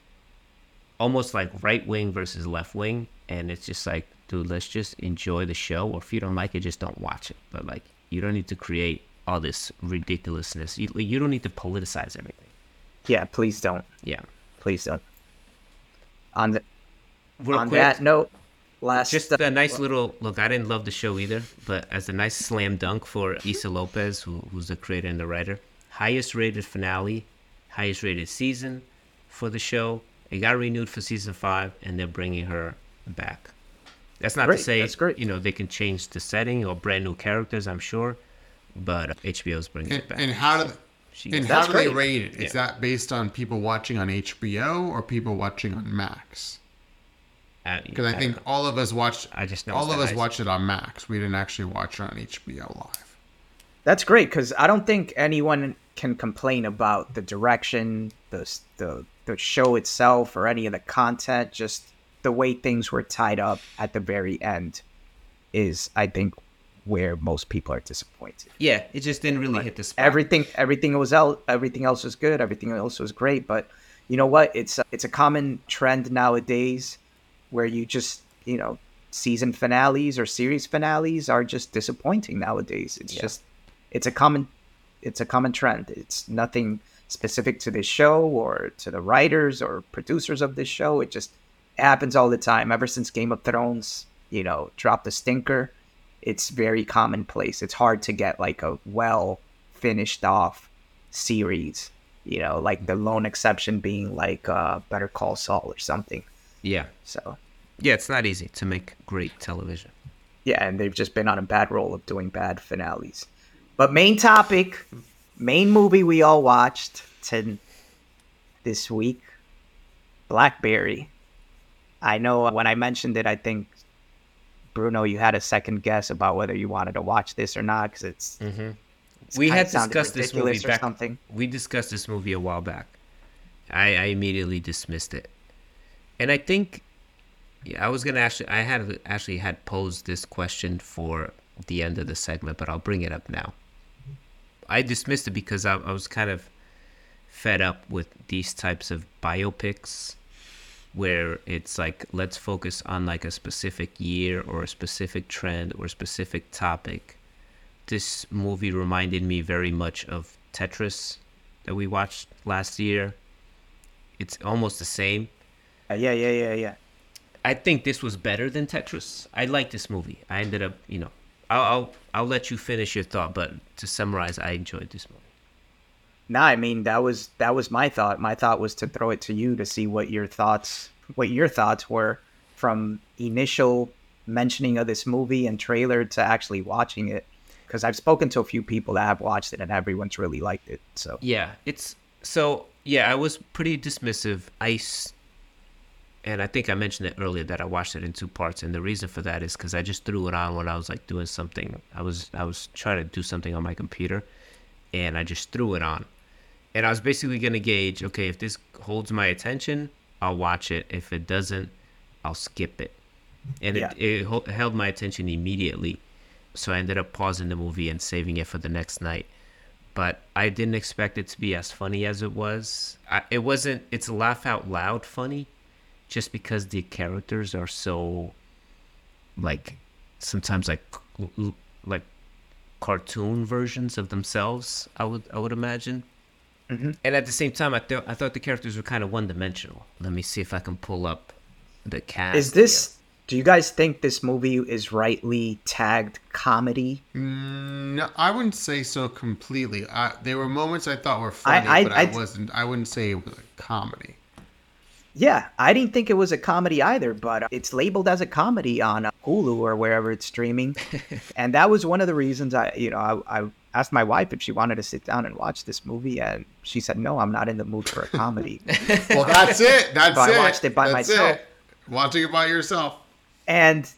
almost like right wing versus left wing, and it's just like, dude, let's just enjoy the show, or if you don't like it, just don't watch it. But like, you don't need to create all this ridiculousness. You, you don't need to politicize everything. Yeah, please don't. Yeah. Please don't. On the Real on quick, that note, last just a nice little look. I didn't love the show either, but as a nice slam dunk for Issa Lopez, who, who's the creator and the writer, highest rated finale, highest rated season for the show. It got renewed for season five, and they're bringing her back. That's not Great, to say that's great. you know they can change the setting or brand new characters. I'm sure, but HBO's bringing And, it back. and how do She- and how do they rate it? Is Yeah. that based on people watching on HBO or people watching on Max? Uh, Because I don't think know. all of us watched. I just all of us highest. watched it on Max. We didn't actually watch it on HBO live. That's great because I don't think anyone can complain about the direction, the the the show itself, or any of the content. Just the way things were tied up at the very end is, I think, where most people are disappointed. yeah, it just didn't really hit the spot. Everything, everything was el- everything else was good. Everything else was great. But you know what? It's a, it's a common trend nowadays where you just you know season finales or series finales are just disappointing nowadays. It's Yeah. just it's a common it's a common trend. It's nothing specific to this show or to the writers or producers of this show. It just happens all the time. Ever since Game of Thrones, you know, dropped the stinker, it's very commonplace. It's hard to get like a well finished off series. You know, like the lone exception being like uh, Better Call Saul or something. yeah, So yeah, it's not easy to make great television. yeah, and they've just been on a bad roll of doing bad finales. But main topic, main movie we all watched to this week, Blackberry. I know when I mentioned it, I think Bruno, you had a second guess about whether you wanted to watch this or not because it's, Mm-hmm. it's we had discussed this movie back. something. We discussed this movie a while back. I, I immediately dismissed it, and I think yeah, I was gonna actually I had actually had posed this question for the end of the segment, but I'll bring it up now. I dismissed it because I, I was kind of fed up with these types of biopics where it's like let's focus on like a specific year or a specific trend or a specific topic this movie reminded me very much of Tetris that we watched last year. It's almost the same. Uh, yeah, yeah, yeah, yeah. I think this was better than Tetris. I like this movie. I ended up, you know, I'll, I'll I'll let you finish your thought, but to summarize, I enjoyed this movie. No, I mean that was that was my thought. My thought was to throw it to you to see what your thoughts what your thoughts were from initial mentioning of this movie and trailer to actually watching it. Because I've spoken to a few people that have watched it and everyone's really liked it. So Yeah, it's so yeah. I was pretty dismissive. I and I think I mentioned it earlier that I watched it in two parts, and the reason for that is because I just threw it on when I was like doing something. I was I was trying to do something on my computer, and I just threw it on, and I was basically gonna gauge okay if this holds my attention, I'll watch it. If it doesn't, I'll skip it, and Yeah. it, it held my attention immediately. So I ended up pausing the movie and saving it for the next night but I didn't expect it to be as funny as it was. I, it wasn't. It's laugh out loud funny, just because the characters are so, like, sometimes like like cartoon versions of themselves. I would I would imagine. Mhm. And at the same time, I thought I thought the characters were kind of one dimensional. Let me see if I can pull up the cast. is this do you guys think this movie is rightly tagged comedy? Mm, No, I wouldn't say so completely. I, there were moments I thought were funny, I- but I, I- wasn't. I wouldn't say it was a comedy. Yeah, I didn't think it was a comedy either, but it's labeled as a comedy on uh, Hulu or wherever it's streaming, and that was one of the reasons I, you know, I, I asked my wife if she wanted to sit down and watch this movie, and she said, "No, I'm not in the mood for a comedy." Well, that's it. That's So I watched it by That's myself. it. Watching it by yourself. and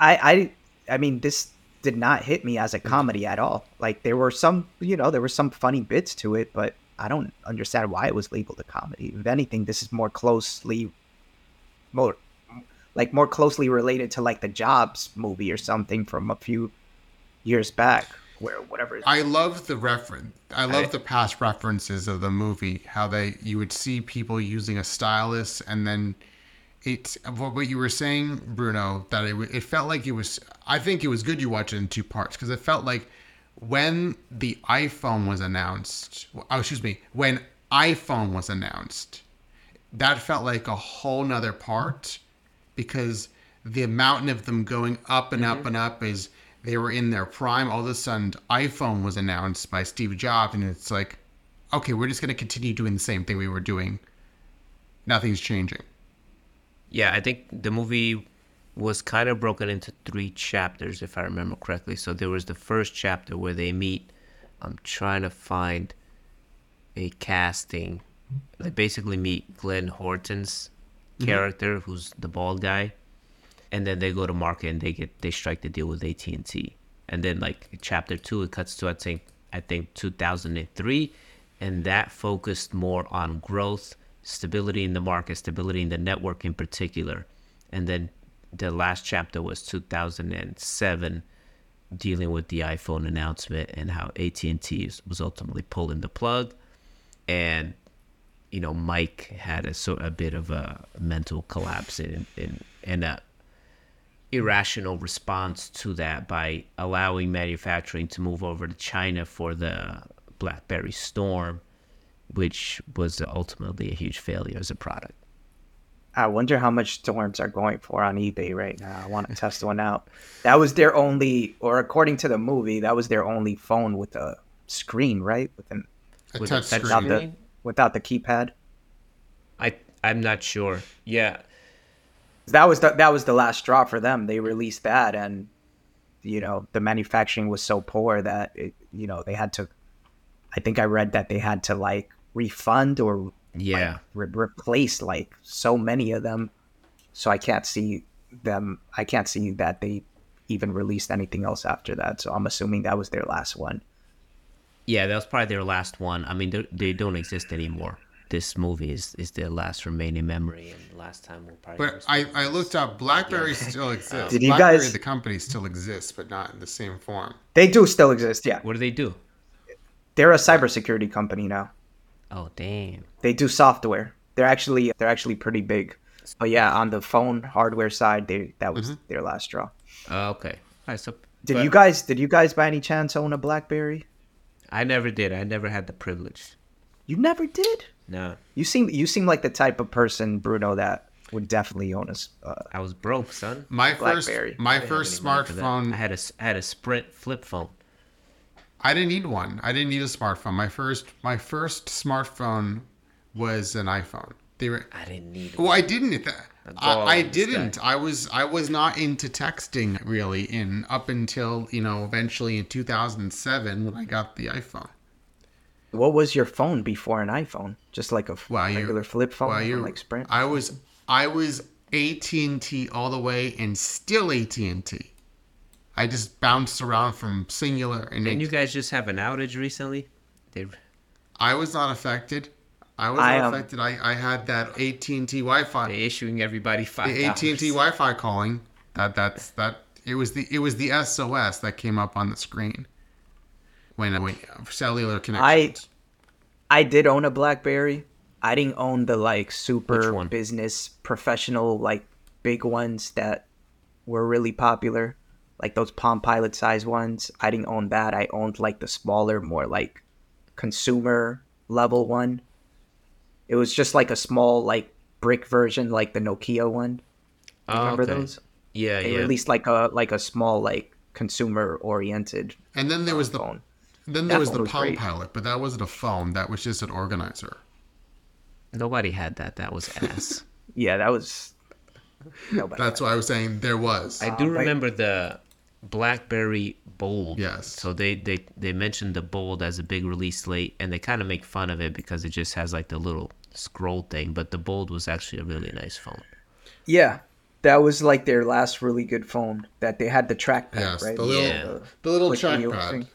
I, I, I mean, this did not hit me as a mm-hmm. comedy at all. Like there were some, you know, there were some funny bits to it, but I don't understand why it was labeled a comedy. If anything, this is more closely, more, like more closely related to like the Jobs movie or something from a few years back, where whatever. I love the reference. I love I- the past references of the movie. How they you would see people using a stylus, and then it's what what you were saying, Bruno. That it, it felt like it was. I think it was good you watched it in two parts because it felt like when the iPhone was announced. Oh, excuse me. When iPhone was announced, that felt like a whole nother part because the amount of them going up and up mm-hmm. and up is they were in their prime. All of a sudden, iPhone was announced by Steve Jobs, and it's like, okay, we're just going to continue doing the same thing we were doing. Nothing's changing. Yeah, I think the movie was kind of broken into three chapters, if I remember correctly. So there was the first chapter where they meet. I'm trying to find a casting. They basically meet Glenn Howerton's Mm-hmm. character, who's the bald guy, and then they go to market and they get they strike the deal with AT and T. And then like chapter two, it cuts to I think I think 2003, and that focused more on growth, stability in the market, stability in the network in particular. And then the last chapter was 2007, dealing with the iPhone announcement and how AT&T was ultimately pulling the plug, and you know Mike had a sort a bit of a mental collapse in in and a irrational response to that by allowing manufacturing to move over to China for the BlackBerry Storm, which was ultimately a huge failure as a product. I wonder how much storms are going for on eBay right now. I want to test one out. That was their only, or according to the movie, that was their only phone with a screen, right? With an, A With touch touch without screen. the Screen? Without the keypad. I I'm not sure. Yeah, That was the that was the last straw for them. They released that, and you know the manufacturing was so poor that it, you know they had to. I think I read that they had to like refund or yeah. re- replace like so many of them. So I can't see them. I can't see that they even released anything else after that. So I'm assuming that was their last one. Yeah, that was probably their last one. I mean, they, they don't exist anymore. This movie is, is their last remaining memory, and the last time we'll probably. But I, I looked up. BlackBerry still exists. Did you BlackBerry, guys- the company, still exists, but not in the same form. They do still exist. Yeah, what do they do? they're a cybersecurity company now. Oh, damn. They do software. They're actually they're actually pretty big. But yeah, on the phone hardware side, they that was mm-hmm. their last straw. Oh, okay. All right, so Did but you guys did you guys by any chance own a BlackBerry? I never did. I never had the privilege. You never did. No, You seem you seem like the type of person, Bruno, that would definitely own a. s- Uh, I was broke, son. My BlackBerry. first, my I didn't have first any money for that. smartphone. I had a s- I had a Sprint flip phone. I didn't need one. I didn't need a smartphone. My first my first smartphone was an iPhone. They were I didn't need. well, I didn't. I, I didn't. I was I was not into texting really in up until you know eventually in 2007 when I got the iPhone. what was your phone before an iPhone? Just like a Well, regular flip phone, Well, from, like Sprint. I was I was AT and T all the way and still AT and T. I just bounced around from Cingular and Didn't you guys just have an outage recently? They, I was not affected. I was I, not um, affected. I, I had that AT and T Wi-Fi. they issuing everybody five. the AT and T Wi-Fi calling. That that's that. It was the it was the SOS that came up on the screen when when cellular connections. I I did own a BlackBerry. I didn't own the like super business professional like big ones that were really popular, like those Palm Pilot size ones. I didn't own that. I owned like the smaller, more like consumer level one. It was just like a small like brick version, like the Nokia one. Oh, Remember okay. those? Yeah, They yeah. released like a like a small like consumer oriented and then there was the phone. then That there was the was Palm great. Pilot, but that wasn't a phone. That was just an organizer. Nobody had that. That was ass. Yeah, that was nobody. That's why I was saying there was. I do Uh, but- remember the BlackBerry Bold. Yes. So they they they mentioned the Bold as a big release late, and they kind of make fun of it because it just has like the little scroll thing. But the Bold was actually a really nice phone. Yeah, that was like their last really good phone. That they had the trackpad, Yes, right? the little Yeah. the little Click wheel trackpad.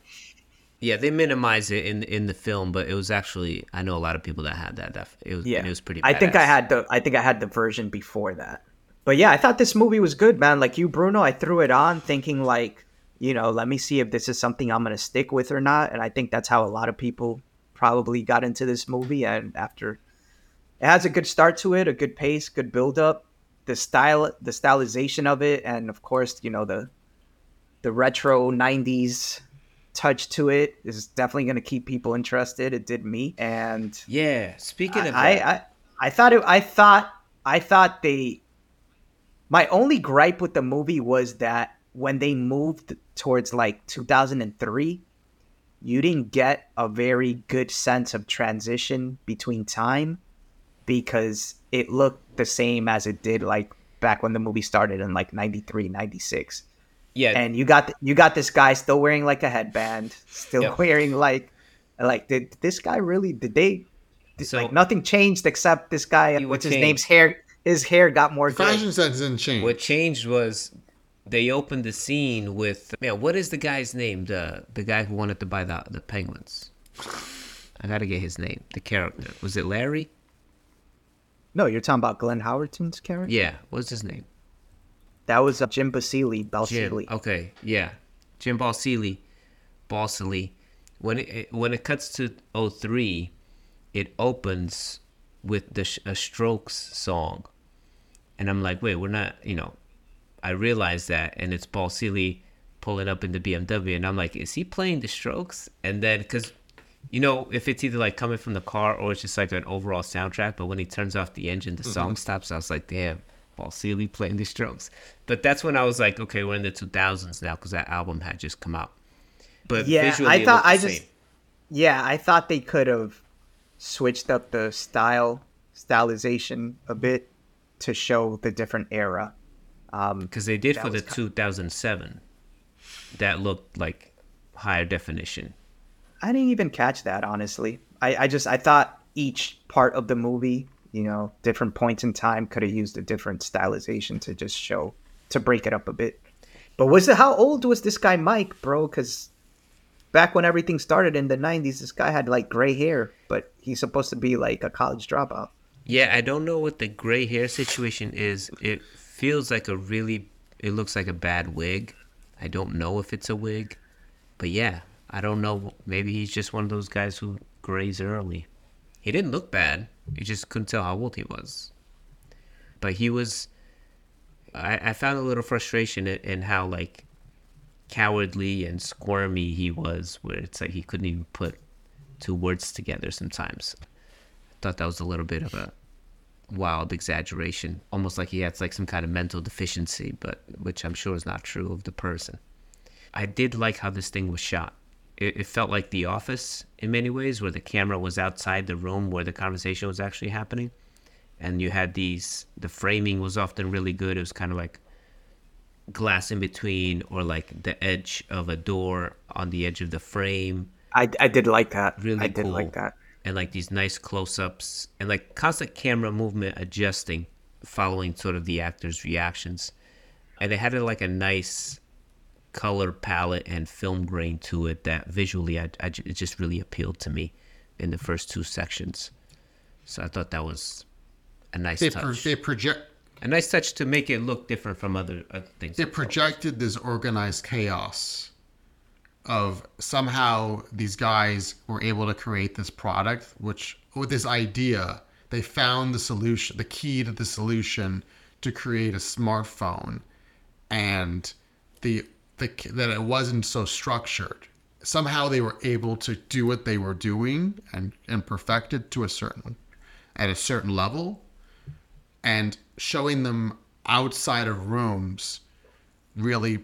Yeah, they minimize it in in the film, but it was actually I know a lot of people that had that. That it was Yeah, it was pretty. I think I had the I think I had the version before that. But yeah, I thought this movie was good, man. Like you, Bruno, I threw it on thinking like, you know, let me see if this is something I'm gonna stick with or not. And I think that's how a lot of people probably got into this movie. And after, it has a good start to it, a good pace, good build up, the style, the stylization of it, and of course, you know the the retro '90s touch to it is definitely gonna keep people interested. It did me, and Yeah. Speaking of I, that, I, I thought it. I thought. I thought they. My only gripe with the movie was that when they moved towards like 2003, you didn't get a very good sense of transition between time because it looked the same as it did like back when the movie started in like 93 96 yeah, and you got you got this guy still wearing like a headband still Yep. wearing like like did this guy really did they did, So- like nothing changed except this guy He what's his changed. name's hair his hair got more good. Fashion sense didn't change. what changed was they opened the scene with man. What is the guy's name? The the guy who wanted to buy the the penguins. I gotta get his name. The character was it Larry? No you're talking about glenn howerton's character Yeah. What's his name? that was uh, jim basili Jim. Okay, yeah, Jim Balsillie, Balsillie. When it, when it cuts to 03, it opens with the a Strokes song, and I'm like, wait, we're not, you know. I realize that, and it's Balsillie pulling up in the BMW, and I'm like, is he playing the Strokes? And then, cause, you know, if it's either like coming from the car or it's just like an overall soundtrack, but when he turns off the engine, the song stops. I was like, damn, Balsillie playing the drums. But that's when I was like, okay, we're in the 2000s now because that album had just come out. But Yeah, visually, I thought- I just- same. yeah i thought they could have switched up the style stylization a bit to show the different era um because they did for the was 2007 that looked like higher definition I didn't even catch that honestly. I, I just I thought each part of the movie, you know, different points in time could have used a different stylization to just show to break it up a bit. But was it how old was this guy Mike, bro? Because back when everything started in the '90s, this guy had like gray hair, but he's supposed to be like a college dropout. yeah i don't know what the gray hair situation is it feels like a really it looks like a bad wig i don't know if it's a wig but yeah i don't know maybe he's just one of those guys who grays early. He didn't look bad you just couldn't tell how old he was. But he was I, I found a little frustration in, in how like cowardly and squirmy he was where it's like he couldn't even put two words together sometimes. I thought that was a little bit of a wild exaggeration almost like he had like some kind of mental deficiency but which i'm sure is not true of the person. I did like how this thing was shot it, it felt like the office in many ways where the camera was outside the room where the conversation was actually happening. And you had these the framing was often really good. It was kind of like glass in between or like the edge of a door on the edge of the frame. I, I did like that. really I did cool. like that. and like these nice close-ups and like constant camera movement adjusting following sort of the actors reactions. And it had a, like a nice color palette and film grain to it that visually I, I it just really appealed to me in the first two sections. So i thought that was a nice they, pro- touch. they project a nice touch to make it look different from other, other things. They projected this organized chaos of somehow these guys were able to create this product which with this idea they found the solution the key to the solution to create a smartphone and the, the that it wasn't so structured somehow they were able to do what they were doing and and perfect it to a certain at a certain level and showing them outside of rooms really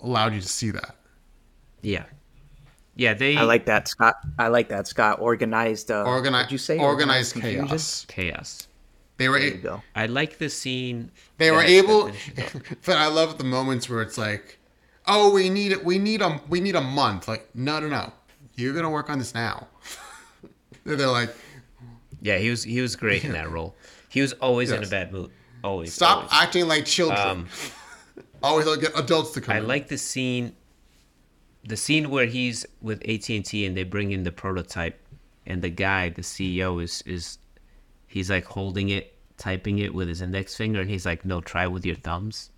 allowed you to see that. yeah yeah they I like that, Scott. I like that, Scott. Organized. Uh, Organized, you say organized confusion? chaos. chaos They were There you go. i like the scene they were able, that finishes it off. but I love the moments where it's like oh, we need it. We need a we need a month. Like, no, no, no. You're gonna work on this now. They're like, Yeah, he was he was great in that role. He was always in a bad mood. Always. stop always. acting like children. Um, Always like, get adults to come. I in. like the scene, the scene where he's with AT and T and they bring in the prototype, and the guy, the CEO, is is he's like holding it, typing it with his index finger, and he's like, "No, try with your thumbs,"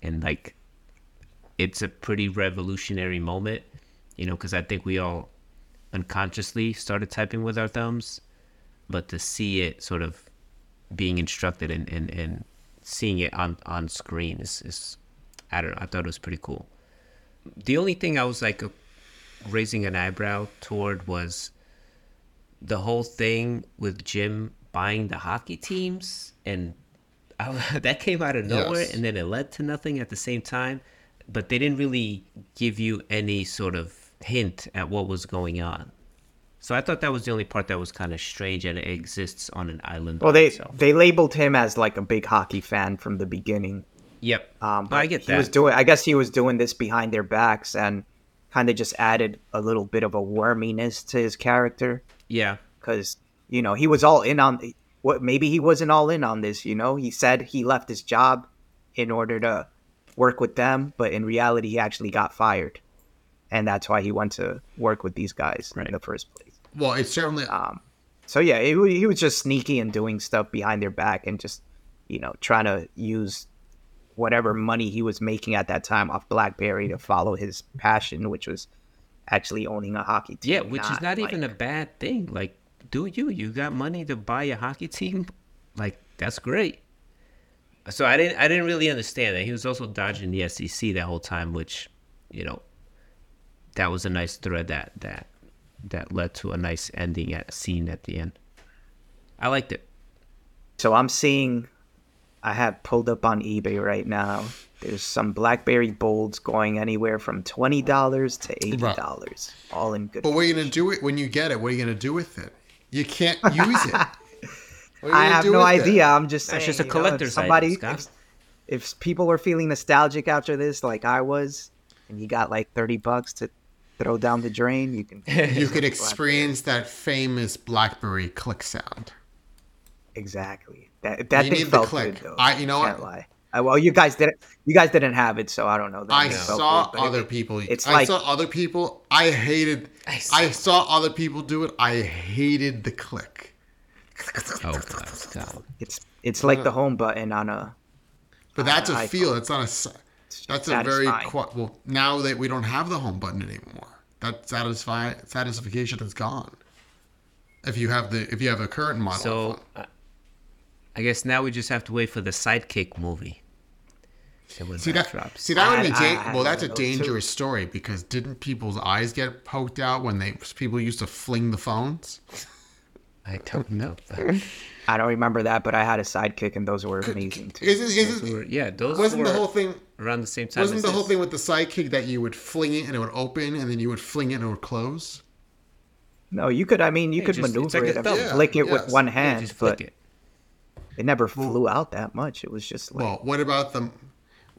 and like, it's a pretty revolutionary moment, you know, because I think we all unconsciously started typing with our thumbs, but to see it sort of being instructed and, and, and seeing it on, on screen is, is I don't know, I thought it was pretty cool. The only thing I was like uh, raising an eyebrow toward was the whole thing with Jim buying the hockey teams and I, that came out of nowhere Yes. and then it led to nothing at the same time but they didn't really give you any sort of hint at what was going on so i thought that was the only part that was kind of strange and it exists on an island Well, they itself. they labeled him as like a big hockey fan from the beginning. yep Um, but i get he that was doing. I guess he was doing this behind their backs and kind of just added a little bit of a worminess to his character yeah because you know he was all in on what maybe he wasn't all in on this. You know, he said he left his job in order to work with them, but in reality, he actually got fired, and that's why he went to work with these guys Right. in the first place. well, it's certainly Um, so yeah, it, wa- he was just sneaky and doing stuff behind their back and just, you know, trying to use whatever money he was making at that time off BlackBerry to follow his passion, which was actually owning a hockey team. yeah which is not even a bad thing like do you you got money to buy a hockey team like that's great so i didn't i didn't really understand that he was also dodging the sec that whole time which you know that was a nice thread that that that led to a nice ending at scene at the end i liked it So I'm seeing, I have pulled up on eBay right now. There's some BlackBerry Bolds going anywhere from twenty dollars to eighty dollars, all in good. But what are you gonna do it when you get it? What are you gonna do with it? You can't use it. What are you I have no with it? idea. I'm just saying. That's just a you know, if item, somebody, if, if people were feeling nostalgic after this, like I was, and you got like thirty bucks to throw down the drain, you can. You could experience that famous BlackBerry click sound. exactly. That that You thing need the felt click. good though. I- you know Can't what? lie. I, well, you guys didn't. You guys didn't have it, so I don't know. That I saw good, but it- other people. It's I like saw other people. I hated. I I saw- saw, other people do it. I hated the click. oh God. it's it's like the home button on a But that's a I- feel. It's not a. s- That's a very qu- well. Now that we don't have the home button anymore, that satisfy satisfaction is gone. If you have the if you have a current model. So, uh, I guess now we just have to wait for the Sidekick movie. And when See that that? See that would I- be I- dan- I well. That's a one of those too. dangerous story because didn't people's eyes get poked out when they people used to fling the phones? I don't know. I don't remember that, but I had a sidekick, and those were amazing too. Isn't, isn't, yeah, those wasn't were the whole thing? around the same time. Wasn't as the whole thing with the sidekick that you would fling it and it would open, and then you would fling it and it would close? No, you could. I mean, you Yeah, could just- maneuver like it and. Yeah, flick it with yes. one Yeah, hand, Just flick but it. it never flew out that much. It was just like Well, what about the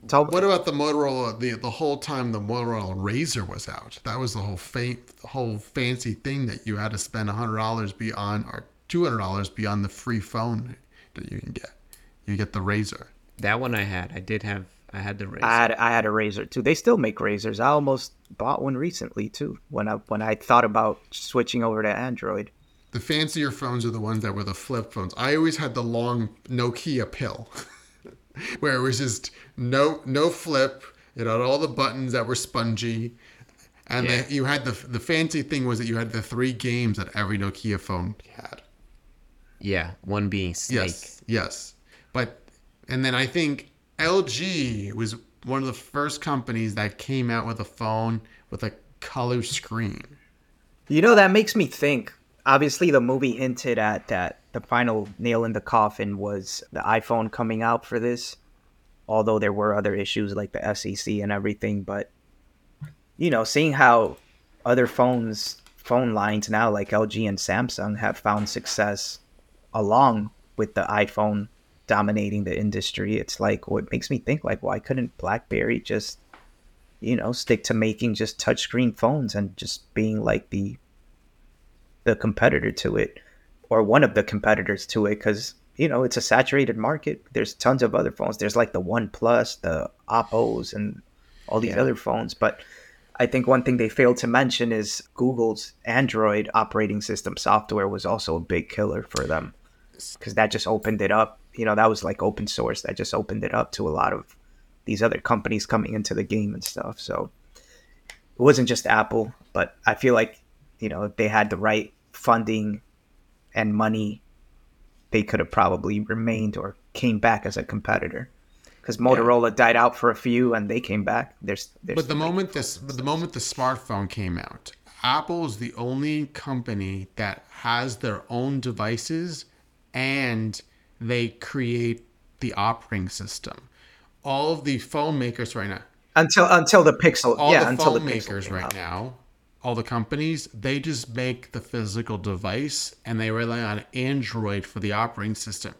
it's all- what about the Motorola? The the whole time the Motorola Razor was out, that was the whole fa- the whole fancy thing that you had to spend hundred dollars beyond or two hundred dollars beyond the free phone that you can get. You get the Razor. That one I had. I did have. I had the razor. I had I had a razor too. They still make razors. I almost bought one recently too. When I when I thought about switching over to Android. The fancier phones are the ones that were the flip phones. I always had the long Nokia pill, where it was just no no flip. It had all the buttons that were spongy, and Yeah. the, you had the the fancy thing was that you had the three games that every Nokia phone had. yeah, one being Snake. Yes, yes, but and then I think LG was one of the first companies that came out with a phone with a color screen. You know that makes me think. Obviously, the movie hinted at that the final nail in the coffin was the iPhone coming out for this. Although there were other issues like the SEC and everything, but you know, seeing how other phones, phone lines now like LG and Samsung have found success along with the iPhone dominating the industry, it's like what makes me think like why couldn't BlackBerry just you know, stick to making just touchscreen phones and just being like the the competitor to it or one of the competitors to it because you know it's a saturated market. There's tons of other phones. There's like the OnePlus the oppos and all these Yeah. other phones. But i think one thing they failed to mention is google's android operating system software was also a big killer for them because that just opened it up. You know that was like open source. That just opened it up to a lot of these other companies coming into the game and stuff. So it wasn't just apple but i feel like you know they had the right funding and money they could have probably remained or came back as a competitor because motorola died out for a few and they came back there's, there's But the moment this, but the moment the smartphone came out, Apple is the only company that has their own devices and they create the operating system. All of the phone makers right now, until until the pixel all yeah the until the phone pixel makers came right out. now, all the companies, they just make the physical device and they rely on Android for the operating system.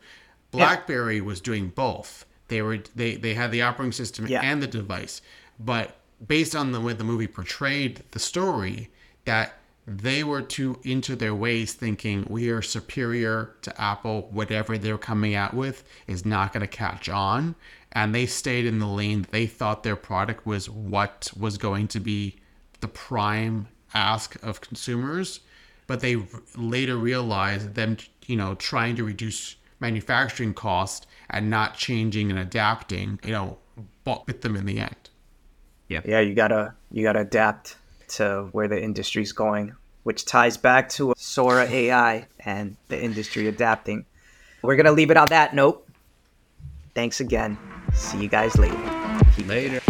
BlackBerry was doing both. They were they they had the operating system Yeah. and the device, but based on the way the movie portrayed the story, that they were too into their ways, thinking we are superior to Apple. Whatever they're coming out with is not going to catch on, and they stayed in the lane. They thought their product was what was going to be the prime ask of consumers, but they r- later realized them, you know, trying to reduce manufacturing cost and not changing and adapting, you know, bought bit them in the end. yeah. Yeah, you gotta you gotta adapt to where the industry's going which ties back to sora ai and the industry adapting. We're gonna leave it on that note. Thanks again. See you guys later. Keep Later.